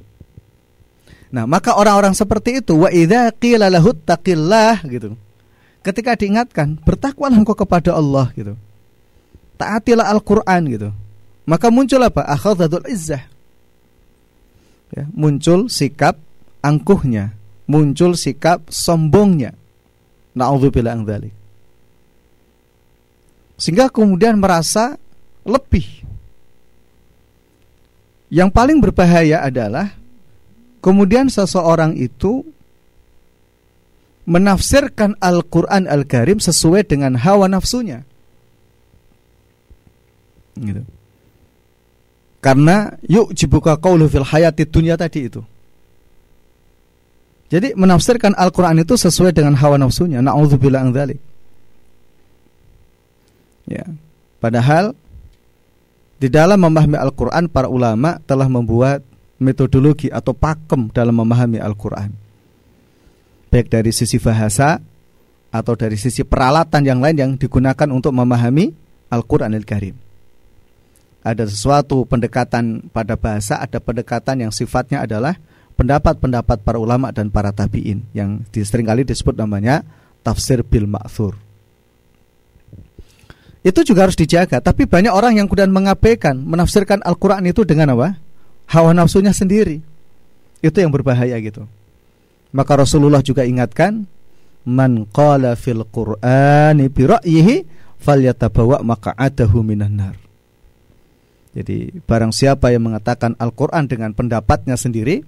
Nah, maka orang-orang seperti itu wa idza qila lahu taqillah gitu. Ketika diingatkan, bertakwalah engkau kepada Allah gitu. Taatilah Al-Qur'an gitu. Maka muncul apa? Akhadhatul izzah. Ya, muncul sikap angkuhnya, muncul sikap sombongnya. Nauzubillah dzalik. Sehingga kemudian merasa lebih. Yang paling berbahaya adalah kemudian seseorang itu menafsirkan Al-Qur'an Al-Karim sesuai dengan hawa nafsunya. Gitu. Karena yuk jibuka qaulu fil hayati dunia tadi itu. Jadi menafsirkan Al-Quran itu sesuai dengan hawa nafsunya. Na'udzubillah. Ya. Padahal di dalam memahami Al-Quran para ulama telah membuat metodologi atau pakem dalam memahami Al-Quran. Baik dari sisi bahasa atau dari sisi peralatan yang lain yang digunakan untuk memahami Al-Quranil Karim. Ada sesuatu pendekatan pada bahasa, ada pendekatan yang sifatnya adalah pendapat-pendapat para ulama dan para tabiin yang sering kali disebut namanya tafsir bil ma'thur. Itu juga harus dijaga, tapi banyak orang yang kemudian mengabaikan menafsirkan Al-Qur'an itu dengan apa? Hawa nafsunya sendiri. Itu yang berbahaya gitu. Maka Rasulullah juga ingatkan, "Man qala fil Qur'ani bi ra'yihi falyatabawa maq'adahu minan nar." Jadi barang siapa yang mengatakan Al-Qur'an dengan pendapatnya sendiri,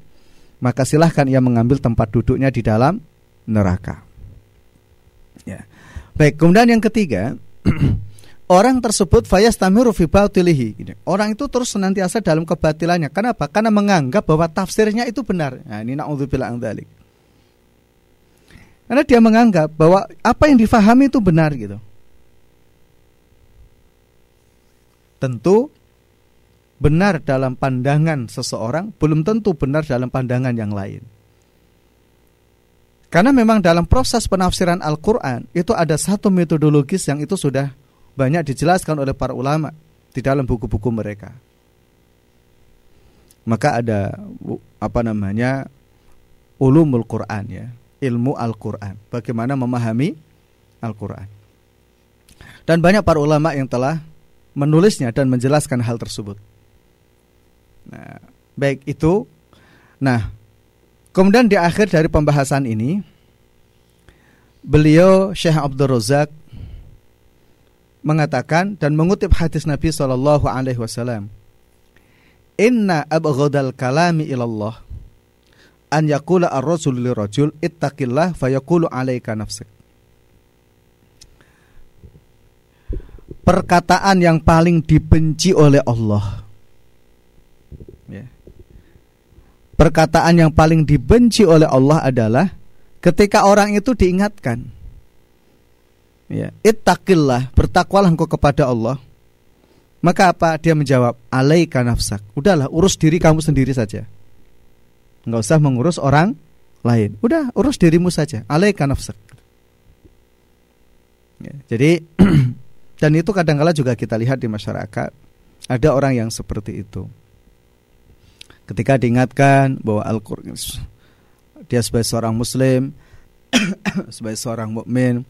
maka silahkan ia mengambil tempat duduknya di dalam neraka. Ya. Baik, kemudian yang ketiga, orang tersebut fayastamiru fi batilihi. Orang itu terus senantiasa dalam kebatilannya. Kenapa? Karena menganggap bahwa tafsirnya itu benar. Nah, ini naudzubillah dzalik. Karena dia menganggap bahwa apa yang difahami itu benar gitu. Tentu benar dalam pandangan seseorang belum tentu benar dalam pandangan yang lain. Karena memang dalam proses penafsiran Al-Quran itu ada satu metodologis yang itu sudah banyak dijelaskan oleh para ulama di dalam buku-buku mereka. Maka ada apa namanya ulumul Quran ya, ilmu Al-Quran, bagaimana memahami Al-Quran. Dan banyak para ulama yang telah menulisnya dan menjelaskan hal tersebut. Nah, baik itu. Nah, kemudian di akhir dari pembahasan ini beliau Syekh Abdul Razak mengatakan dan mengutip hadis Nabi Shallallahu alaihi wasallam. Inna abghadal kalami ilallah an yaqula ar-rajul li rajul ittaqillah fayaqulu alaika nafsik. Perkataan yang paling dibenci oleh Allah Perkataan yang paling dibenci oleh Allah adalah ketika orang itu diingatkan ya. Ittaqillah bertakwalah engkau kepada Allah. Maka apa? Dia menjawab alaika nafsak. Udahlah urus diri kamu sendiri saja. Nggak usah mengurus orang lain. Udah urus dirimu saja. Alaika nafsak. Ya, jadi dan itu kadang-kala juga kita lihat di masyarakat ada orang yang seperti itu. Ketika diingatkan bahwa Al-Qur'an dia sebagai seorang muslim sebagai seorang mukmin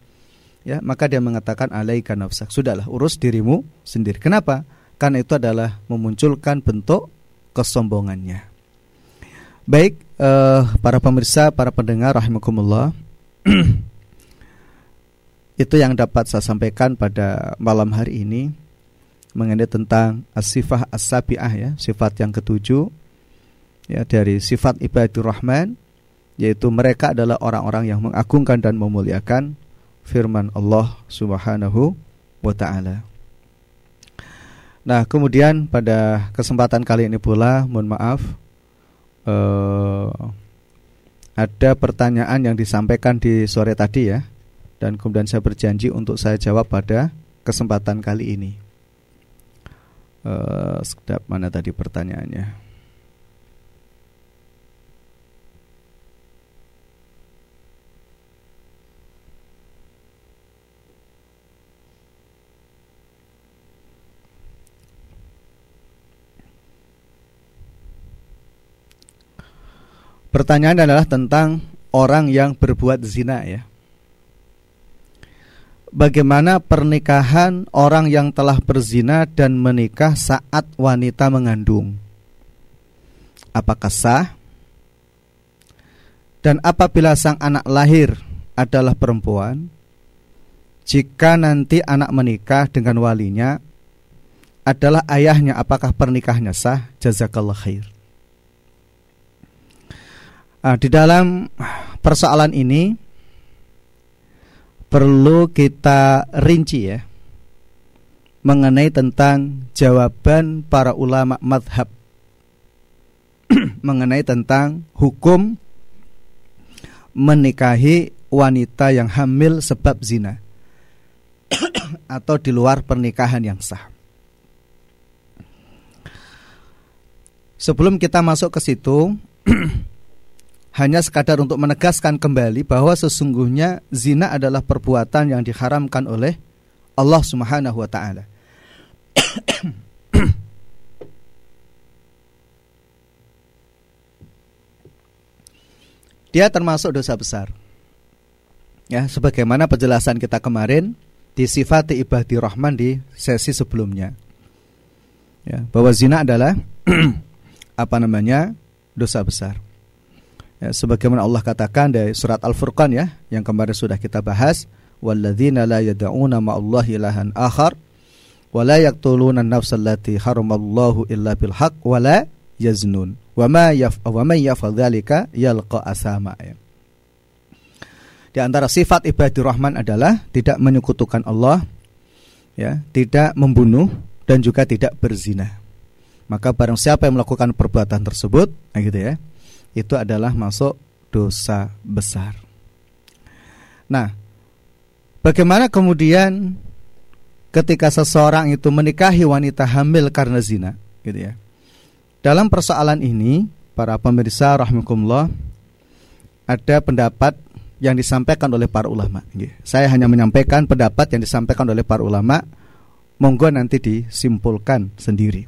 ya maka dia mengatakan alaika nafsak. Sudahlah urus dirimu sendiri. Kenapa? Karena itu adalah memunculkan bentuk kesombongannya. Baik eh, para pemirsa para pendengar rahimakumullah. Itu yang dapat saya sampaikan pada malam hari ini mengenai tentang asifah as-sabiah ya sifat yang ketujuh ya dari sifat ibadur rahman yaitu mereka adalah orang-orang yang mengagungkan dan memuliakan firman Allah Subhanahu wa taala. Nah, kemudian pada kesempatan kali ini pula, mohon maaf uh, ada pertanyaan yang disampaikan di sore tadi ya. Dan kemudian saya berjanji untuk saya jawab pada kesempatan kali ini. Uh, sedap mana tadi pertanyaannya? Pertanyaan adalah tentang orang yang berbuat zina ya. Bagaimana pernikahan orang yang telah berzina dan menikah saat wanita mengandung? Apakah sah? Dan apabila sang anak lahir adalah perempuan, jika nanti anak menikah dengan walinya adalah ayahnya, apakah pernikahannya sah? Jazakallah khair. Nah, di dalam persoalan ini perlu kita rinci ya mengenai tentang jawaban para ulama madhab mengenai tentang hukum menikahi wanita yang hamil sebab zina atau di luar pernikahan yang sah. Sebelum kita masuk ke situ, hanya sekadar untuk menegaskan kembali bahwa sesungguhnya zina adalah perbuatan yang diharamkan oleh Allah Subhanahu wa taala. Dia termasuk dosa besar. Ya, sebagaimana penjelasan kita kemarin di sifat ibadi rahman di sesi sebelumnya. Ya, bahwa zina adalah apa namanya? dosa besar. Ya, sebagaimana Allah katakan dari surat Al-Furqan ya, yang kemarin sudah kita bahas, walladzina la yad'una ma'allahi ilahan akhar wa la yaqtuluna an-nafsa haramallahu illa bil haqq wa la yaznun wa ma yaf wa man yaf'al dzalika yalqa asama ya. Di antara sifat ibadur rahman adalah tidak menyekutukan Allah ya, tidak membunuh dan juga tidak berzina. Maka barang siapa yang melakukan perbuatan tersebut, nah gitu ya, itu adalah masuk dosa besar. Nah, bagaimana kemudian ketika seseorang itu menikahi wanita hamil karena zina, gitu ya. Dalam persoalan ini, para pemirsa rahmatullah ada pendapat yang disampaikan oleh para ulama. Saya hanya menyampaikan pendapat yang disampaikan oleh para ulama. Monggo nanti disimpulkan sendiri.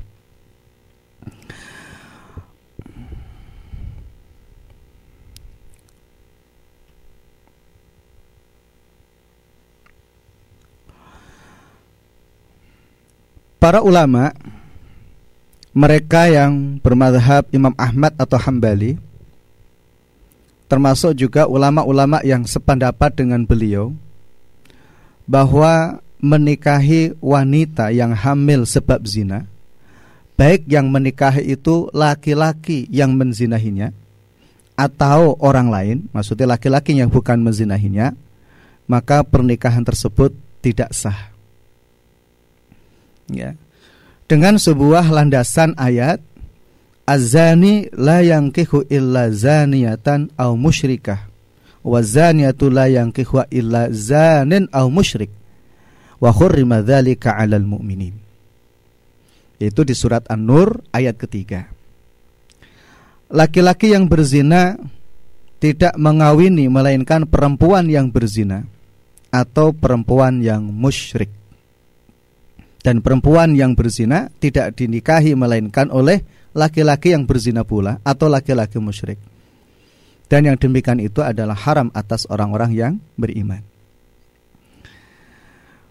Para ulama mereka yang bermadhab Imam Ahmad atau Hambali termasuk juga ulama-ulama yang sependapat dengan beliau bahwa menikahi wanita yang hamil sebab zina baik yang menikahi itu laki-laki yang menzinahinya atau orang lain maksudnya laki-laki yang bukan menzinahinya maka pernikahan tersebut tidak sah ya dengan sebuah landasan ayat azani la yankihu illa zaniyatan au musyrikah wa zaniyatu la yankihu illa zanin aw musyrik wa hurrima dzalika 'alal mu'minin. Itu di surat An-Nur ayat ketiga. Laki-laki yang berzina tidak mengawini melainkan perempuan yang berzina atau perempuan yang musyrik. Dan perempuan yang berzina tidak dinikahi melainkan oleh laki-laki yang berzina pula atau laki-laki musyrik. Dan yang demikian itu adalah haram atas orang-orang yang beriman.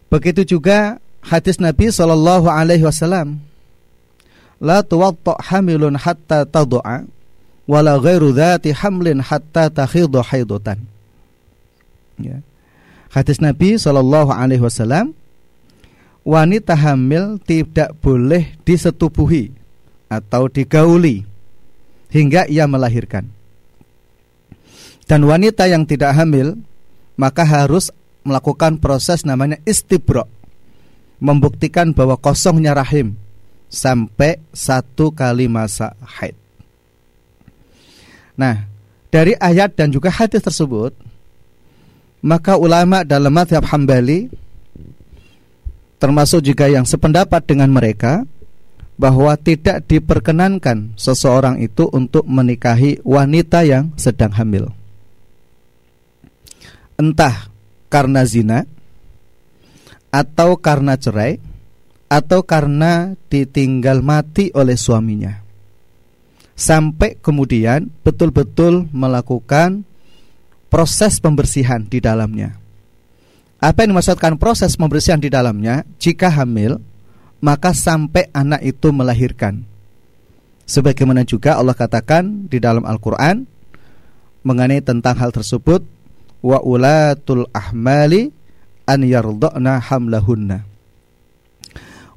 Begitu juga hadis Nabi Shallallahu Alaihi Wasallam, la tuwatta hamilun hatta tadu'a wala ghairu dhati hamlin hatta takhidhu haidotan. Ya. Hadis Nabi Shallallahu Alaihi Wasallam wanita hamil tidak boleh disetubuhi atau digauli hingga ia melahirkan. Dan wanita yang tidak hamil maka harus melakukan proses namanya istibro membuktikan bahwa kosongnya rahim sampai satu kali masa haid. Nah, dari ayat dan juga hadis tersebut, maka ulama dalam madhab Hambali termasuk juga yang sependapat dengan mereka bahwa tidak diperkenankan seseorang itu untuk menikahi wanita yang sedang hamil. Entah karena zina atau karena cerai atau karena ditinggal mati oleh suaminya. Sampai kemudian betul-betul melakukan proses pembersihan di dalamnya. Apa yang dimaksudkan proses pembersihan di dalamnya? Jika hamil, maka sampai anak itu melahirkan. Sebagaimana juga Allah katakan di dalam Al-Qur'an mengenai tentang hal tersebut, wa ulatul ahmali an yardana hamlahunna.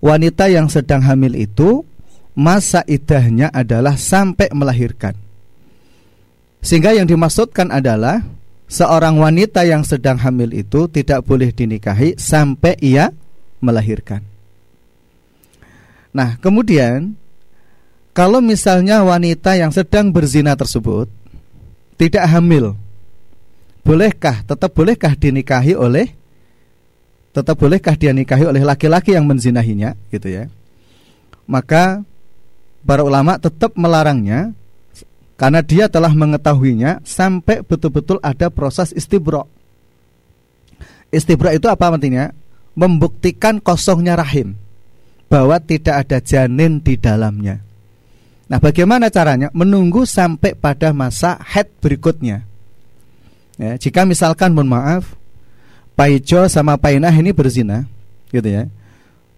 Wanita yang sedang hamil itu masa idahnya adalah sampai melahirkan. Sehingga yang dimaksudkan adalah seorang wanita yang sedang hamil itu tidak boleh dinikahi sampai ia melahirkan. Nah, kemudian kalau misalnya wanita yang sedang berzina tersebut tidak hamil, bolehkah tetap bolehkah dinikahi oleh tetap bolehkah dia nikahi oleh laki-laki yang menzinahinya gitu ya. Maka para ulama tetap melarangnya karena dia telah mengetahuinya sampai betul-betul ada proses istibro. Istibro itu apa artinya? Membuktikan kosongnya rahim bahwa tidak ada janin di dalamnya. Nah, bagaimana caranya? Menunggu sampai pada masa head berikutnya. Ya, jika misalkan mohon maaf, Paijo sama Painah ini berzina, gitu ya.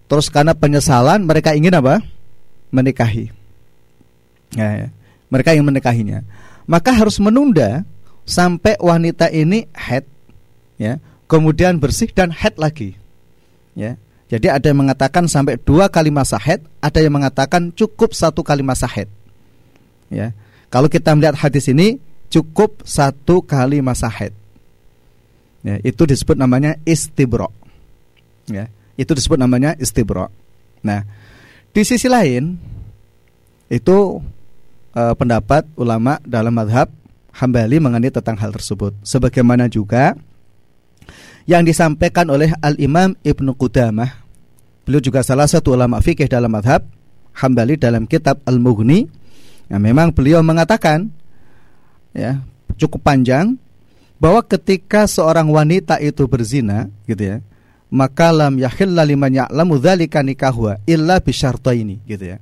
Terus karena penyesalan mereka ingin apa? Menikahi. Ya, ya mereka yang menikahinya. Maka harus menunda sampai wanita ini head ya kemudian bersih dan head lagi. Ya jadi ada yang mengatakan sampai dua kali masa head ada yang mengatakan cukup satu kali masa head. Ya kalau kita melihat hadis ini cukup satu kali masa head. Ya itu disebut namanya istibro. Ya itu disebut namanya istibro. Nah di sisi lain itu e, pendapat ulama dalam madhab Hambali mengenai tentang hal tersebut. Sebagaimana juga yang disampaikan oleh Al Imam Ibnu Qudamah. Beliau juga salah satu ulama fikih dalam madhab Hambali dalam kitab Al Mughni. Ya, memang beliau mengatakan ya cukup panjang bahwa ketika seorang wanita itu berzina gitu ya maka lam yahilla liman ya'lamu dzalika nikahwa illa bisyartaini gitu ya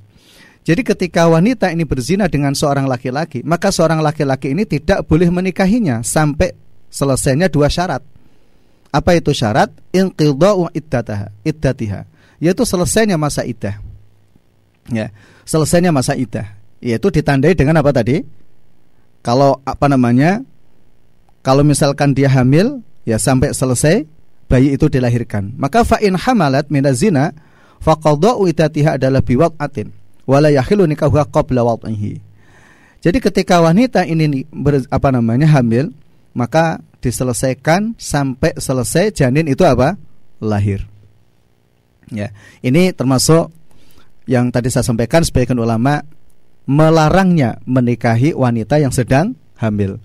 jadi ketika wanita ini berzina dengan seorang laki-laki, maka seorang laki-laki ini tidak boleh menikahinya sampai selesainya dua syarat. Apa itu syarat? Inqidha'u iddataha, iddatiha, yaitu selesainya masa iddah. Ya, selesainya masa iddah, yaitu ditandai dengan apa tadi? Kalau apa namanya? Kalau misalkan dia hamil, ya sampai selesai bayi itu dilahirkan. Maka fa in hamalat minazina faqadha'u iddatiha adalah biwaqatin wala yahilu nikahuha qabla wad'ihi. Jadi ketika wanita ini ber, apa namanya hamil, maka diselesaikan sampai selesai janin itu apa? lahir. Ya, ini termasuk yang tadi saya sampaikan sebagian ulama melarangnya menikahi wanita yang sedang hamil.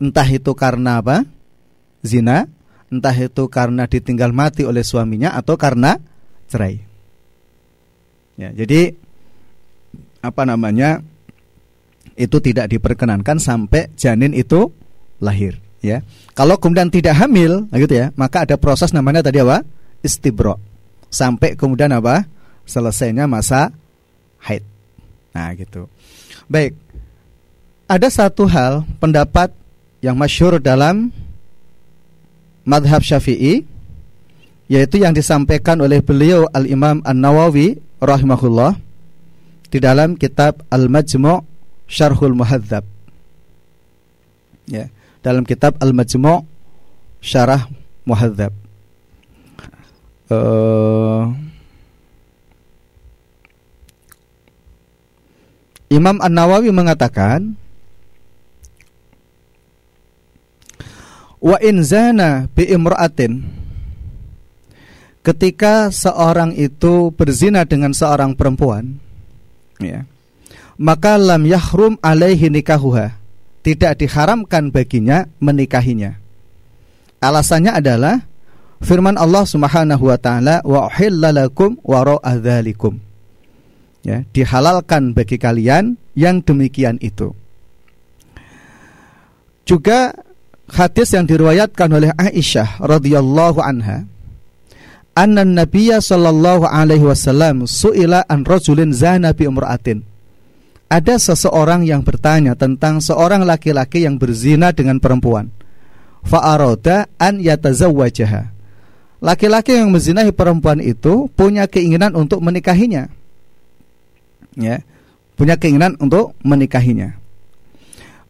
Entah itu karena apa? Zina, entah itu karena ditinggal mati oleh suaminya atau karena cerai. Ya, jadi apa namanya? Itu tidak diperkenankan sampai janin itu lahir, ya. Kalau kemudian tidak hamil, gitu ya, maka ada proses namanya tadi apa? Istibro. Sampai kemudian apa? Selesainya masa haid. Nah, gitu. Baik. Ada satu hal pendapat yang masyhur dalam madhab Syafi'i yaitu yang disampaikan oleh beliau Al-Imam An-Nawawi rahimahullah di dalam kitab Al-Majmu' Syarhul Muhadzab. Ya, dalam kitab Al-Majmu' Syarah Muhadzab. Uh, Imam An-Nawawi mengatakan Wa in zana bi imra'atin Ketika seorang itu berzina dengan seorang perempuan ya, Maka lam yahrum alaihi nikahuha. Tidak diharamkan baginya menikahinya. Alasannya adalah Firman Allah subhanahu wa ta'ala Wa uhillalakum wara'a dhalikum ya, dihalalkan bagi kalian yang demikian itu. Juga hadis yang diriwayatkan oleh Aisyah radhiyallahu anha anna nabiyya sallallahu alaihi wasallam suila an rajulin zana bi umra'atin ada seseorang yang bertanya tentang seorang laki-laki yang berzina dengan perempuan. Fa'aroda an yatazawwajaha. Laki-laki yang menzinahi perempuan itu punya keinginan untuk menikahinya. Ya punya keinginan untuk menikahinya.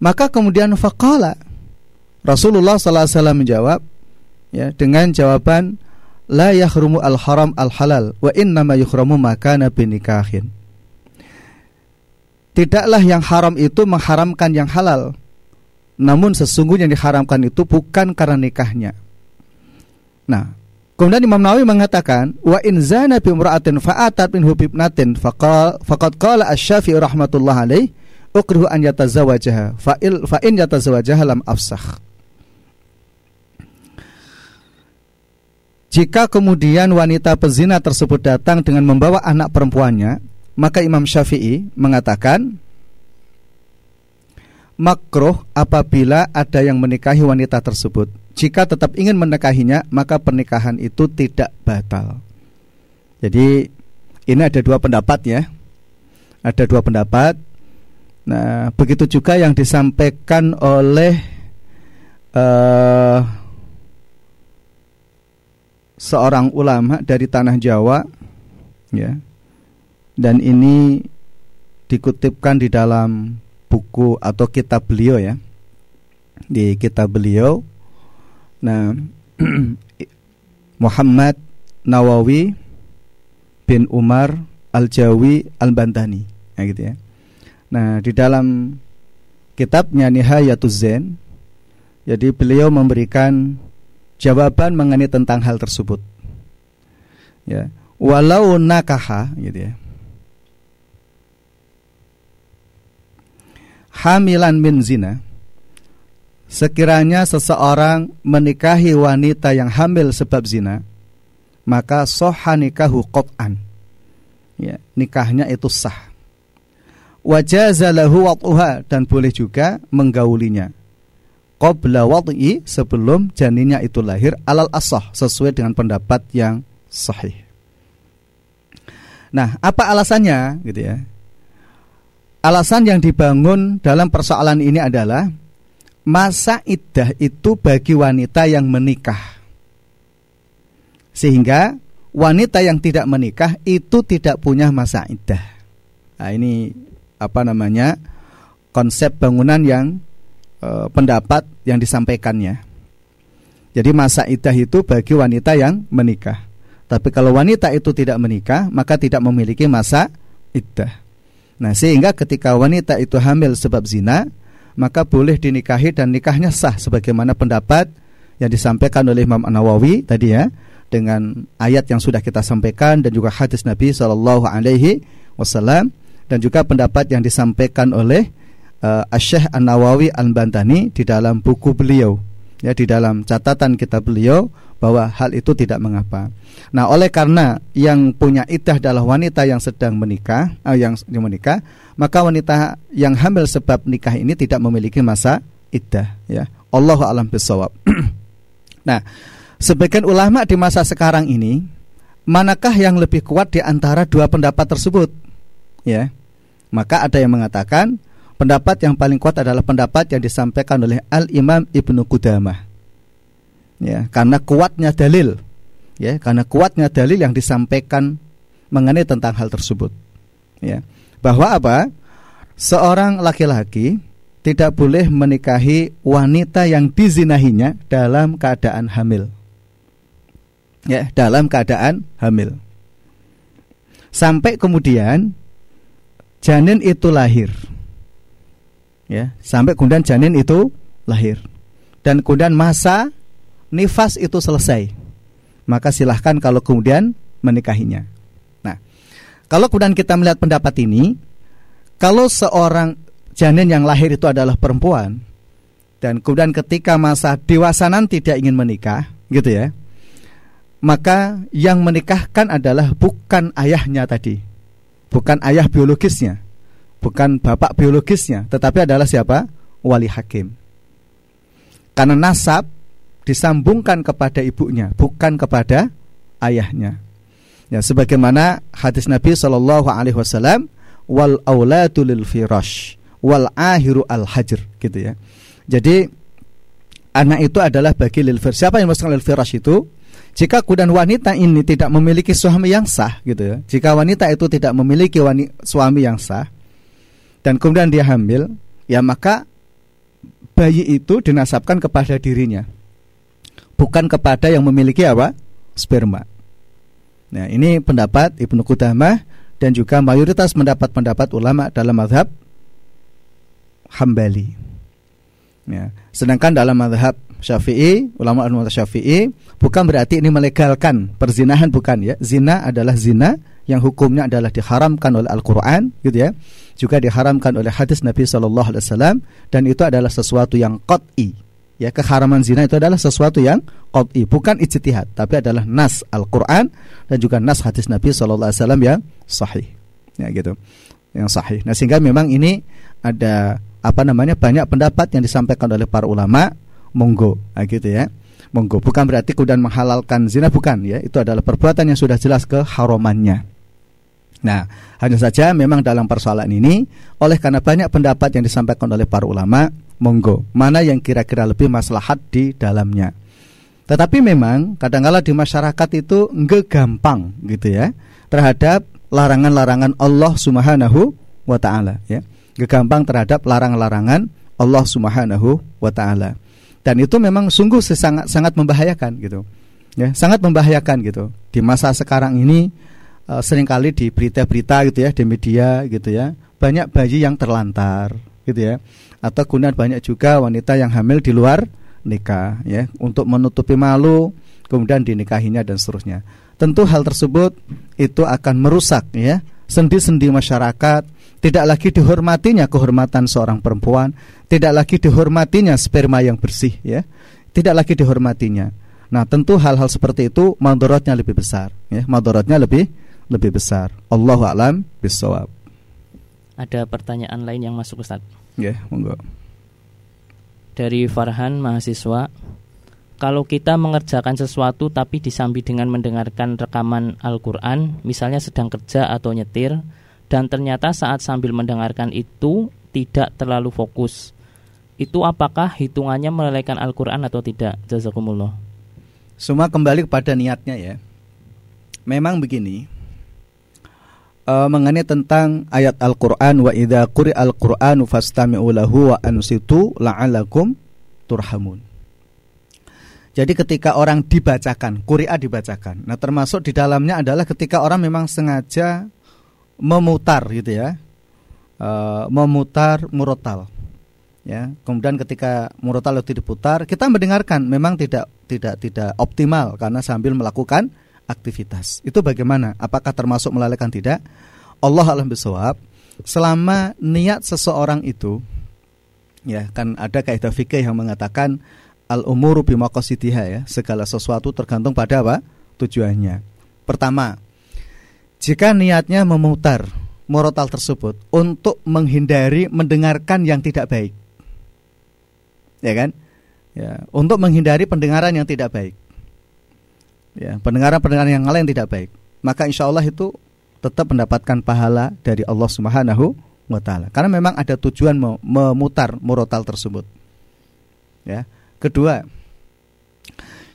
Maka kemudian faqala Rasulullah sallallahu alaihi wasallam menjawab ya dengan jawaban la yahrumu al haram al halal wa inna ma yuhramu makana binikahin Tidaklah yang haram itu mengharamkan yang halal Namun sesungguhnya yang diharamkan itu bukan karena nikahnya Nah Kemudian Imam Nawawi mengatakan wa in zana bi imra'atin fa'atat min hubibnatin faqal faqad qala asy-Syafi'i rahmatullah alaih ukrihu an yatazawajaha fa'il fa in yatazawajaha lam afsah. Jika kemudian wanita pezina tersebut datang dengan membawa anak perempuannya, maka Imam Syafi'i mengatakan makruh apabila ada yang menikahi wanita tersebut jika tetap ingin menikahinya maka pernikahan itu tidak batal. Jadi ini ada dua pendapat ya. Ada dua pendapat. Nah, begitu juga yang disampaikan oleh uh, seorang ulama dari tanah Jawa ya. Dan ini dikutipkan di dalam buku atau kitab beliau ya. Di kitab beliau Nah, Muhammad Nawawi bin Umar Al-Jawi Al-Bantani, nah, gitu ya. Nah, di dalam kitabnya Nihayatuz Zen, jadi beliau memberikan jawaban mengenai tentang hal tersebut. Ya, walau nakaha, gitu ya. Hamilan min zina, Sekiranya seseorang menikahi wanita yang hamil sebab zina, maka soha nikahu qot'an. Ya, nikahnya itu sah. Wajazalahu wat'uha dan boleh juga menggaulinya. Qabla wat'i sebelum janinnya itu lahir alal asah sesuai dengan pendapat yang sahih. Nah, apa alasannya gitu ya? Alasan yang dibangun dalam persoalan ini adalah masa iddah itu bagi wanita yang menikah. Sehingga wanita yang tidak menikah itu tidak punya masa iddah. Nah, ini apa namanya? konsep bangunan yang e, pendapat yang disampaikannya. Jadi masa iddah itu bagi wanita yang menikah. Tapi kalau wanita itu tidak menikah, maka tidak memiliki masa iddah. Nah, sehingga ketika wanita itu hamil sebab zina, maka boleh dinikahi dan nikahnya sah sebagaimana pendapat yang disampaikan oleh Imam An-Nawawi tadi ya dengan ayat yang sudah kita sampaikan dan juga hadis Nabi Shallallahu alaihi wasallam dan juga pendapat yang disampaikan oleh uh, Syekh An-Nawawi Al-Bantani di dalam buku beliau ya di dalam catatan kitab beliau bahwa hal itu tidak mengapa. Nah, oleh karena yang punya iddah adalah wanita yang sedang menikah, uh, yang menikah, maka wanita yang hamil sebab nikah ini tidak memiliki masa iddah, ya. Allah alam bisawab. nah, sebagian ulama di masa sekarang ini, manakah yang lebih kuat di antara dua pendapat tersebut? Ya. Maka ada yang mengatakan pendapat yang paling kuat adalah pendapat yang disampaikan oleh Al Imam Ibnu Qudamah. Ya karena kuatnya dalil. Ya karena kuatnya dalil yang disampaikan mengenai tentang hal tersebut. Ya bahwa apa? Seorang laki-laki tidak boleh menikahi wanita yang dizinahinya dalam keadaan hamil. Ya dalam keadaan hamil. Sampai kemudian janin itu lahir ya. Sampai kemudian janin itu lahir. Dan kemudian masa nifas itu selesai, maka silahkan kalau kemudian menikahinya. Nah, kalau kemudian kita melihat pendapat ini, kalau seorang janin yang lahir itu adalah perempuan dan kemudian ketika masa dewasa nanti tidak ingin menikah, gitu ya, maka yang menikahkan adalah bukan ayahnya tadi, bukan ayah biologisnya, bukan bapak biologisnya, tetapi adalah siapa? Wali hakim. Karena nasab disambungkan kepada ibunya, bukan kepada ayahnya. Ya, sebagaimana hadis Nabi Shallallahu Alaihi Wasallam, wal lil firash, wal ahiru al hajr, gitu ya. Jadi anak itu adalah bagi lil firash. Siapa yang masuk lil firash itu? Jika kudan wanita ini tidak memiliki suami yang sah, gitu ya. Jika wanita itu tidak memiliki suami yang sah, dan kemudian dia hamil, ya maka bayi itu dinasabkan kepada dirinya bukan kepada yang memiliki apa? sperma. Nah, ini pendapat Ibnu Qudamah dan juga mayoritas mendapat pendapat ulama dalam mazhab Hambali. Ya. Sedangkan dalam mazhab Syafi'i, ulama ulama Syafi'i bukan berarti ini melegalkan perzinahan bukan ya. Zina adalah zina yang hukumnya adalah diharamkan oleh Al-Qur'an gitu ya. Juga diharamkan oleh hadis Nabi sallallahu alaihi wasallam dan itu adalah sesuatu yang qat'i. Ya keharaman zina itu adalah sesuatu yang qat'i bukan ijtihad tapi adalah nas Al-Qur'an dan juga nas hadis Nabi sallallahu alaihi wasallam yang sahih. Ya gitu. Yang sahih. Nah sehingga memang ini ada apa namanya banyak pendapat yang disampaikan oleh para ulama. Monggo. Nah, gitu ya. Monggo. Bukan berarti kemudian menghalalkan zina bukan ya. Itu adalah perbuatan yang sudah jelas keharamannya Nah, hanya saja memang dalam persoalan ini oleh karena banyak pendapat yang disampaikan oleh para ulama, monggo mana yang kira-kira lebih maslahat di dalamnya. Tetapi memang kadangkala di masyarakat itu enggak gampang gitu ya terhadap larangan-larangan Allah Subhanahu wa taala ya. Enggak gampang terhadap larangan-larangan Allah Subhanahu wa taala. Dan itu memang sungguh sangat sangat membahayakan gitu. Ya, sangat membahayakan gitu. Di masa sekarang ini uh, sering kali di berita-berita gitu ya di media gitu ya. Banyak bayi yang terlantar gitu ya. Atau kemudian banyak juga wanita yang hamil di luar nikah ya untuk menutupi malu kemudian dinikahinya dan seterusnya. Tentu hal tersebut itu akan merusak ya sendi-sendi masyarakat tidak lagi dihormatinya kehormatan seorang perempuan tidak lagi dihormatinya sperma yang bersih ya tidak lagi dihormatinya. Nah tentu hal-hal seperti itu mandorotnya lebih besar ya mandorotnya lebih lebih besar. Allah alam bisawab. Ada pertanyaan lain yang masuk Ustaz? Ya, yeah, monggo. Dari Farhan mahasiswa, kalau kita mengerjakan sesuatu tapi disambi dengan mendengarkan rekaman Al-Qur'an, misalnya sedang kerja atau nyetir dan ternyata saat sambil mendengarkan itu tidak terlalu fokus. Itu apakah hitungannya melalaikan Al-Qur'an atau tidak? Jazakumullah. Semua kembali kepada niatnya ya. Memang begini, uh, mengenai tentang ayat Al-Qur'an wa idza quri'al Qur'anu fastami'u lahu wa ansitu la'alakum turhamun. Jadi ketika orang dibacakan, Qur'an dibacakan. Nah, termasuk di dalamnya adalah ketika orang memang sengaja memutar gitu ya. Uh, memutar murotal. Ya, kemudian ketika murotal itu diputar, kita mendengarkan memang tidak tidak tidak optimal karena sambil melakukan aktivitas. Itu bagaimana? Apakah termasuk melalaikan tidak? Allah alam bisawab. Selama niat seseorang itu Ya, kan ada kaidah fikih yang mengatakan al umuru bimaqasidiha ya, segala sesuatu tergantung pada apa? tujuannya. Pertama, jika niatnya memutar morotal tersebut untuk menghindari mendengarkan yang tidak baik. Ya kan? Ya, untuk menghindari pendengaran yang tidak baik. Ya, pendengaran-pendengaran yang lain tidak baik. Maka insya Allah itu tetap mendapatkan pahala dari Allah Subhanahu wa taala. Karena memang ada tujuan memutar murotal tersebut. Ya. Kedua,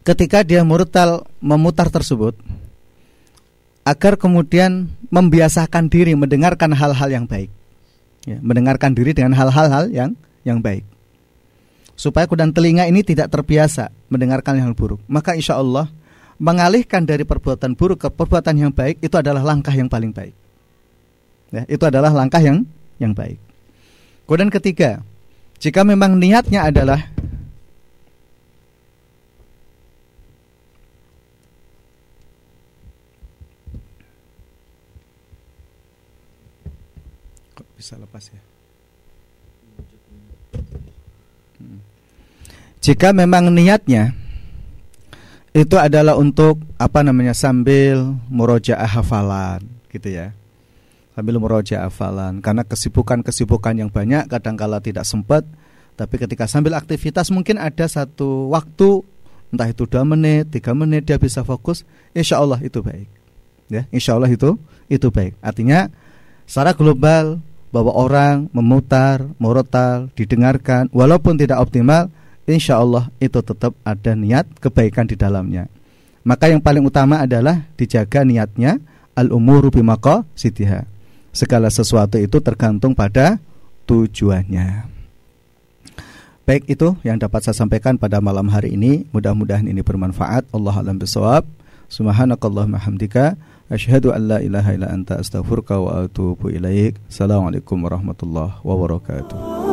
ketika dia murotal memutar tersebut agar kemudian membiasakan diri mendengarkan hal-hal yang baik. Ya, mendengarkan diri dengan hal-hal yang yang baik supaya kudan telinga ini tidak terbiasa mendengarkan yang buruk. Maka insya Allah mengalihkan dari perbuatan buruk ke perbuatan yang baik itu adalah langkah yang paling baik. Ya, itu adalah langkah yang yang baik. Kemudian ketiga, jika memang niatnya adalah bisa lepas ya? Jika memang niatnya itu adalah untuk apa namanya sambil murojaah hafalan gitu ya. Sambil murojaah hafalan karena kesibukan-kesibukan yang banyak kadangkala tidak sempat tapi ketika sambil aktivitas mungkin ada satu waktu entah itu dua menit, tiga menit dia bisa fokus, insya Allah itu baik. Ya, insya Allah itu itu baik. Artinya secara global bahwa orang memutar, morotal, didengarkan, walaupun tidak optimal, insya Allah itu tetap ada niat kebaikan di dalamnya. Maka yang paling utama adalah dijaga niatnya al-umuru bimako sitiha. Segala sesuatu itu tergantung pada tujuannya. Baik itu yang dapat saya sampaikan pada malam hari ini. Mudah-mudahan ini bermanfaat. Allah alam bisawab. Subhanakallahumma hamdika asyhadu an la ilaha illa anta astaghfiruka wa atubu ilaik. Assalamualaikum warahmatullahi wabarakatuh.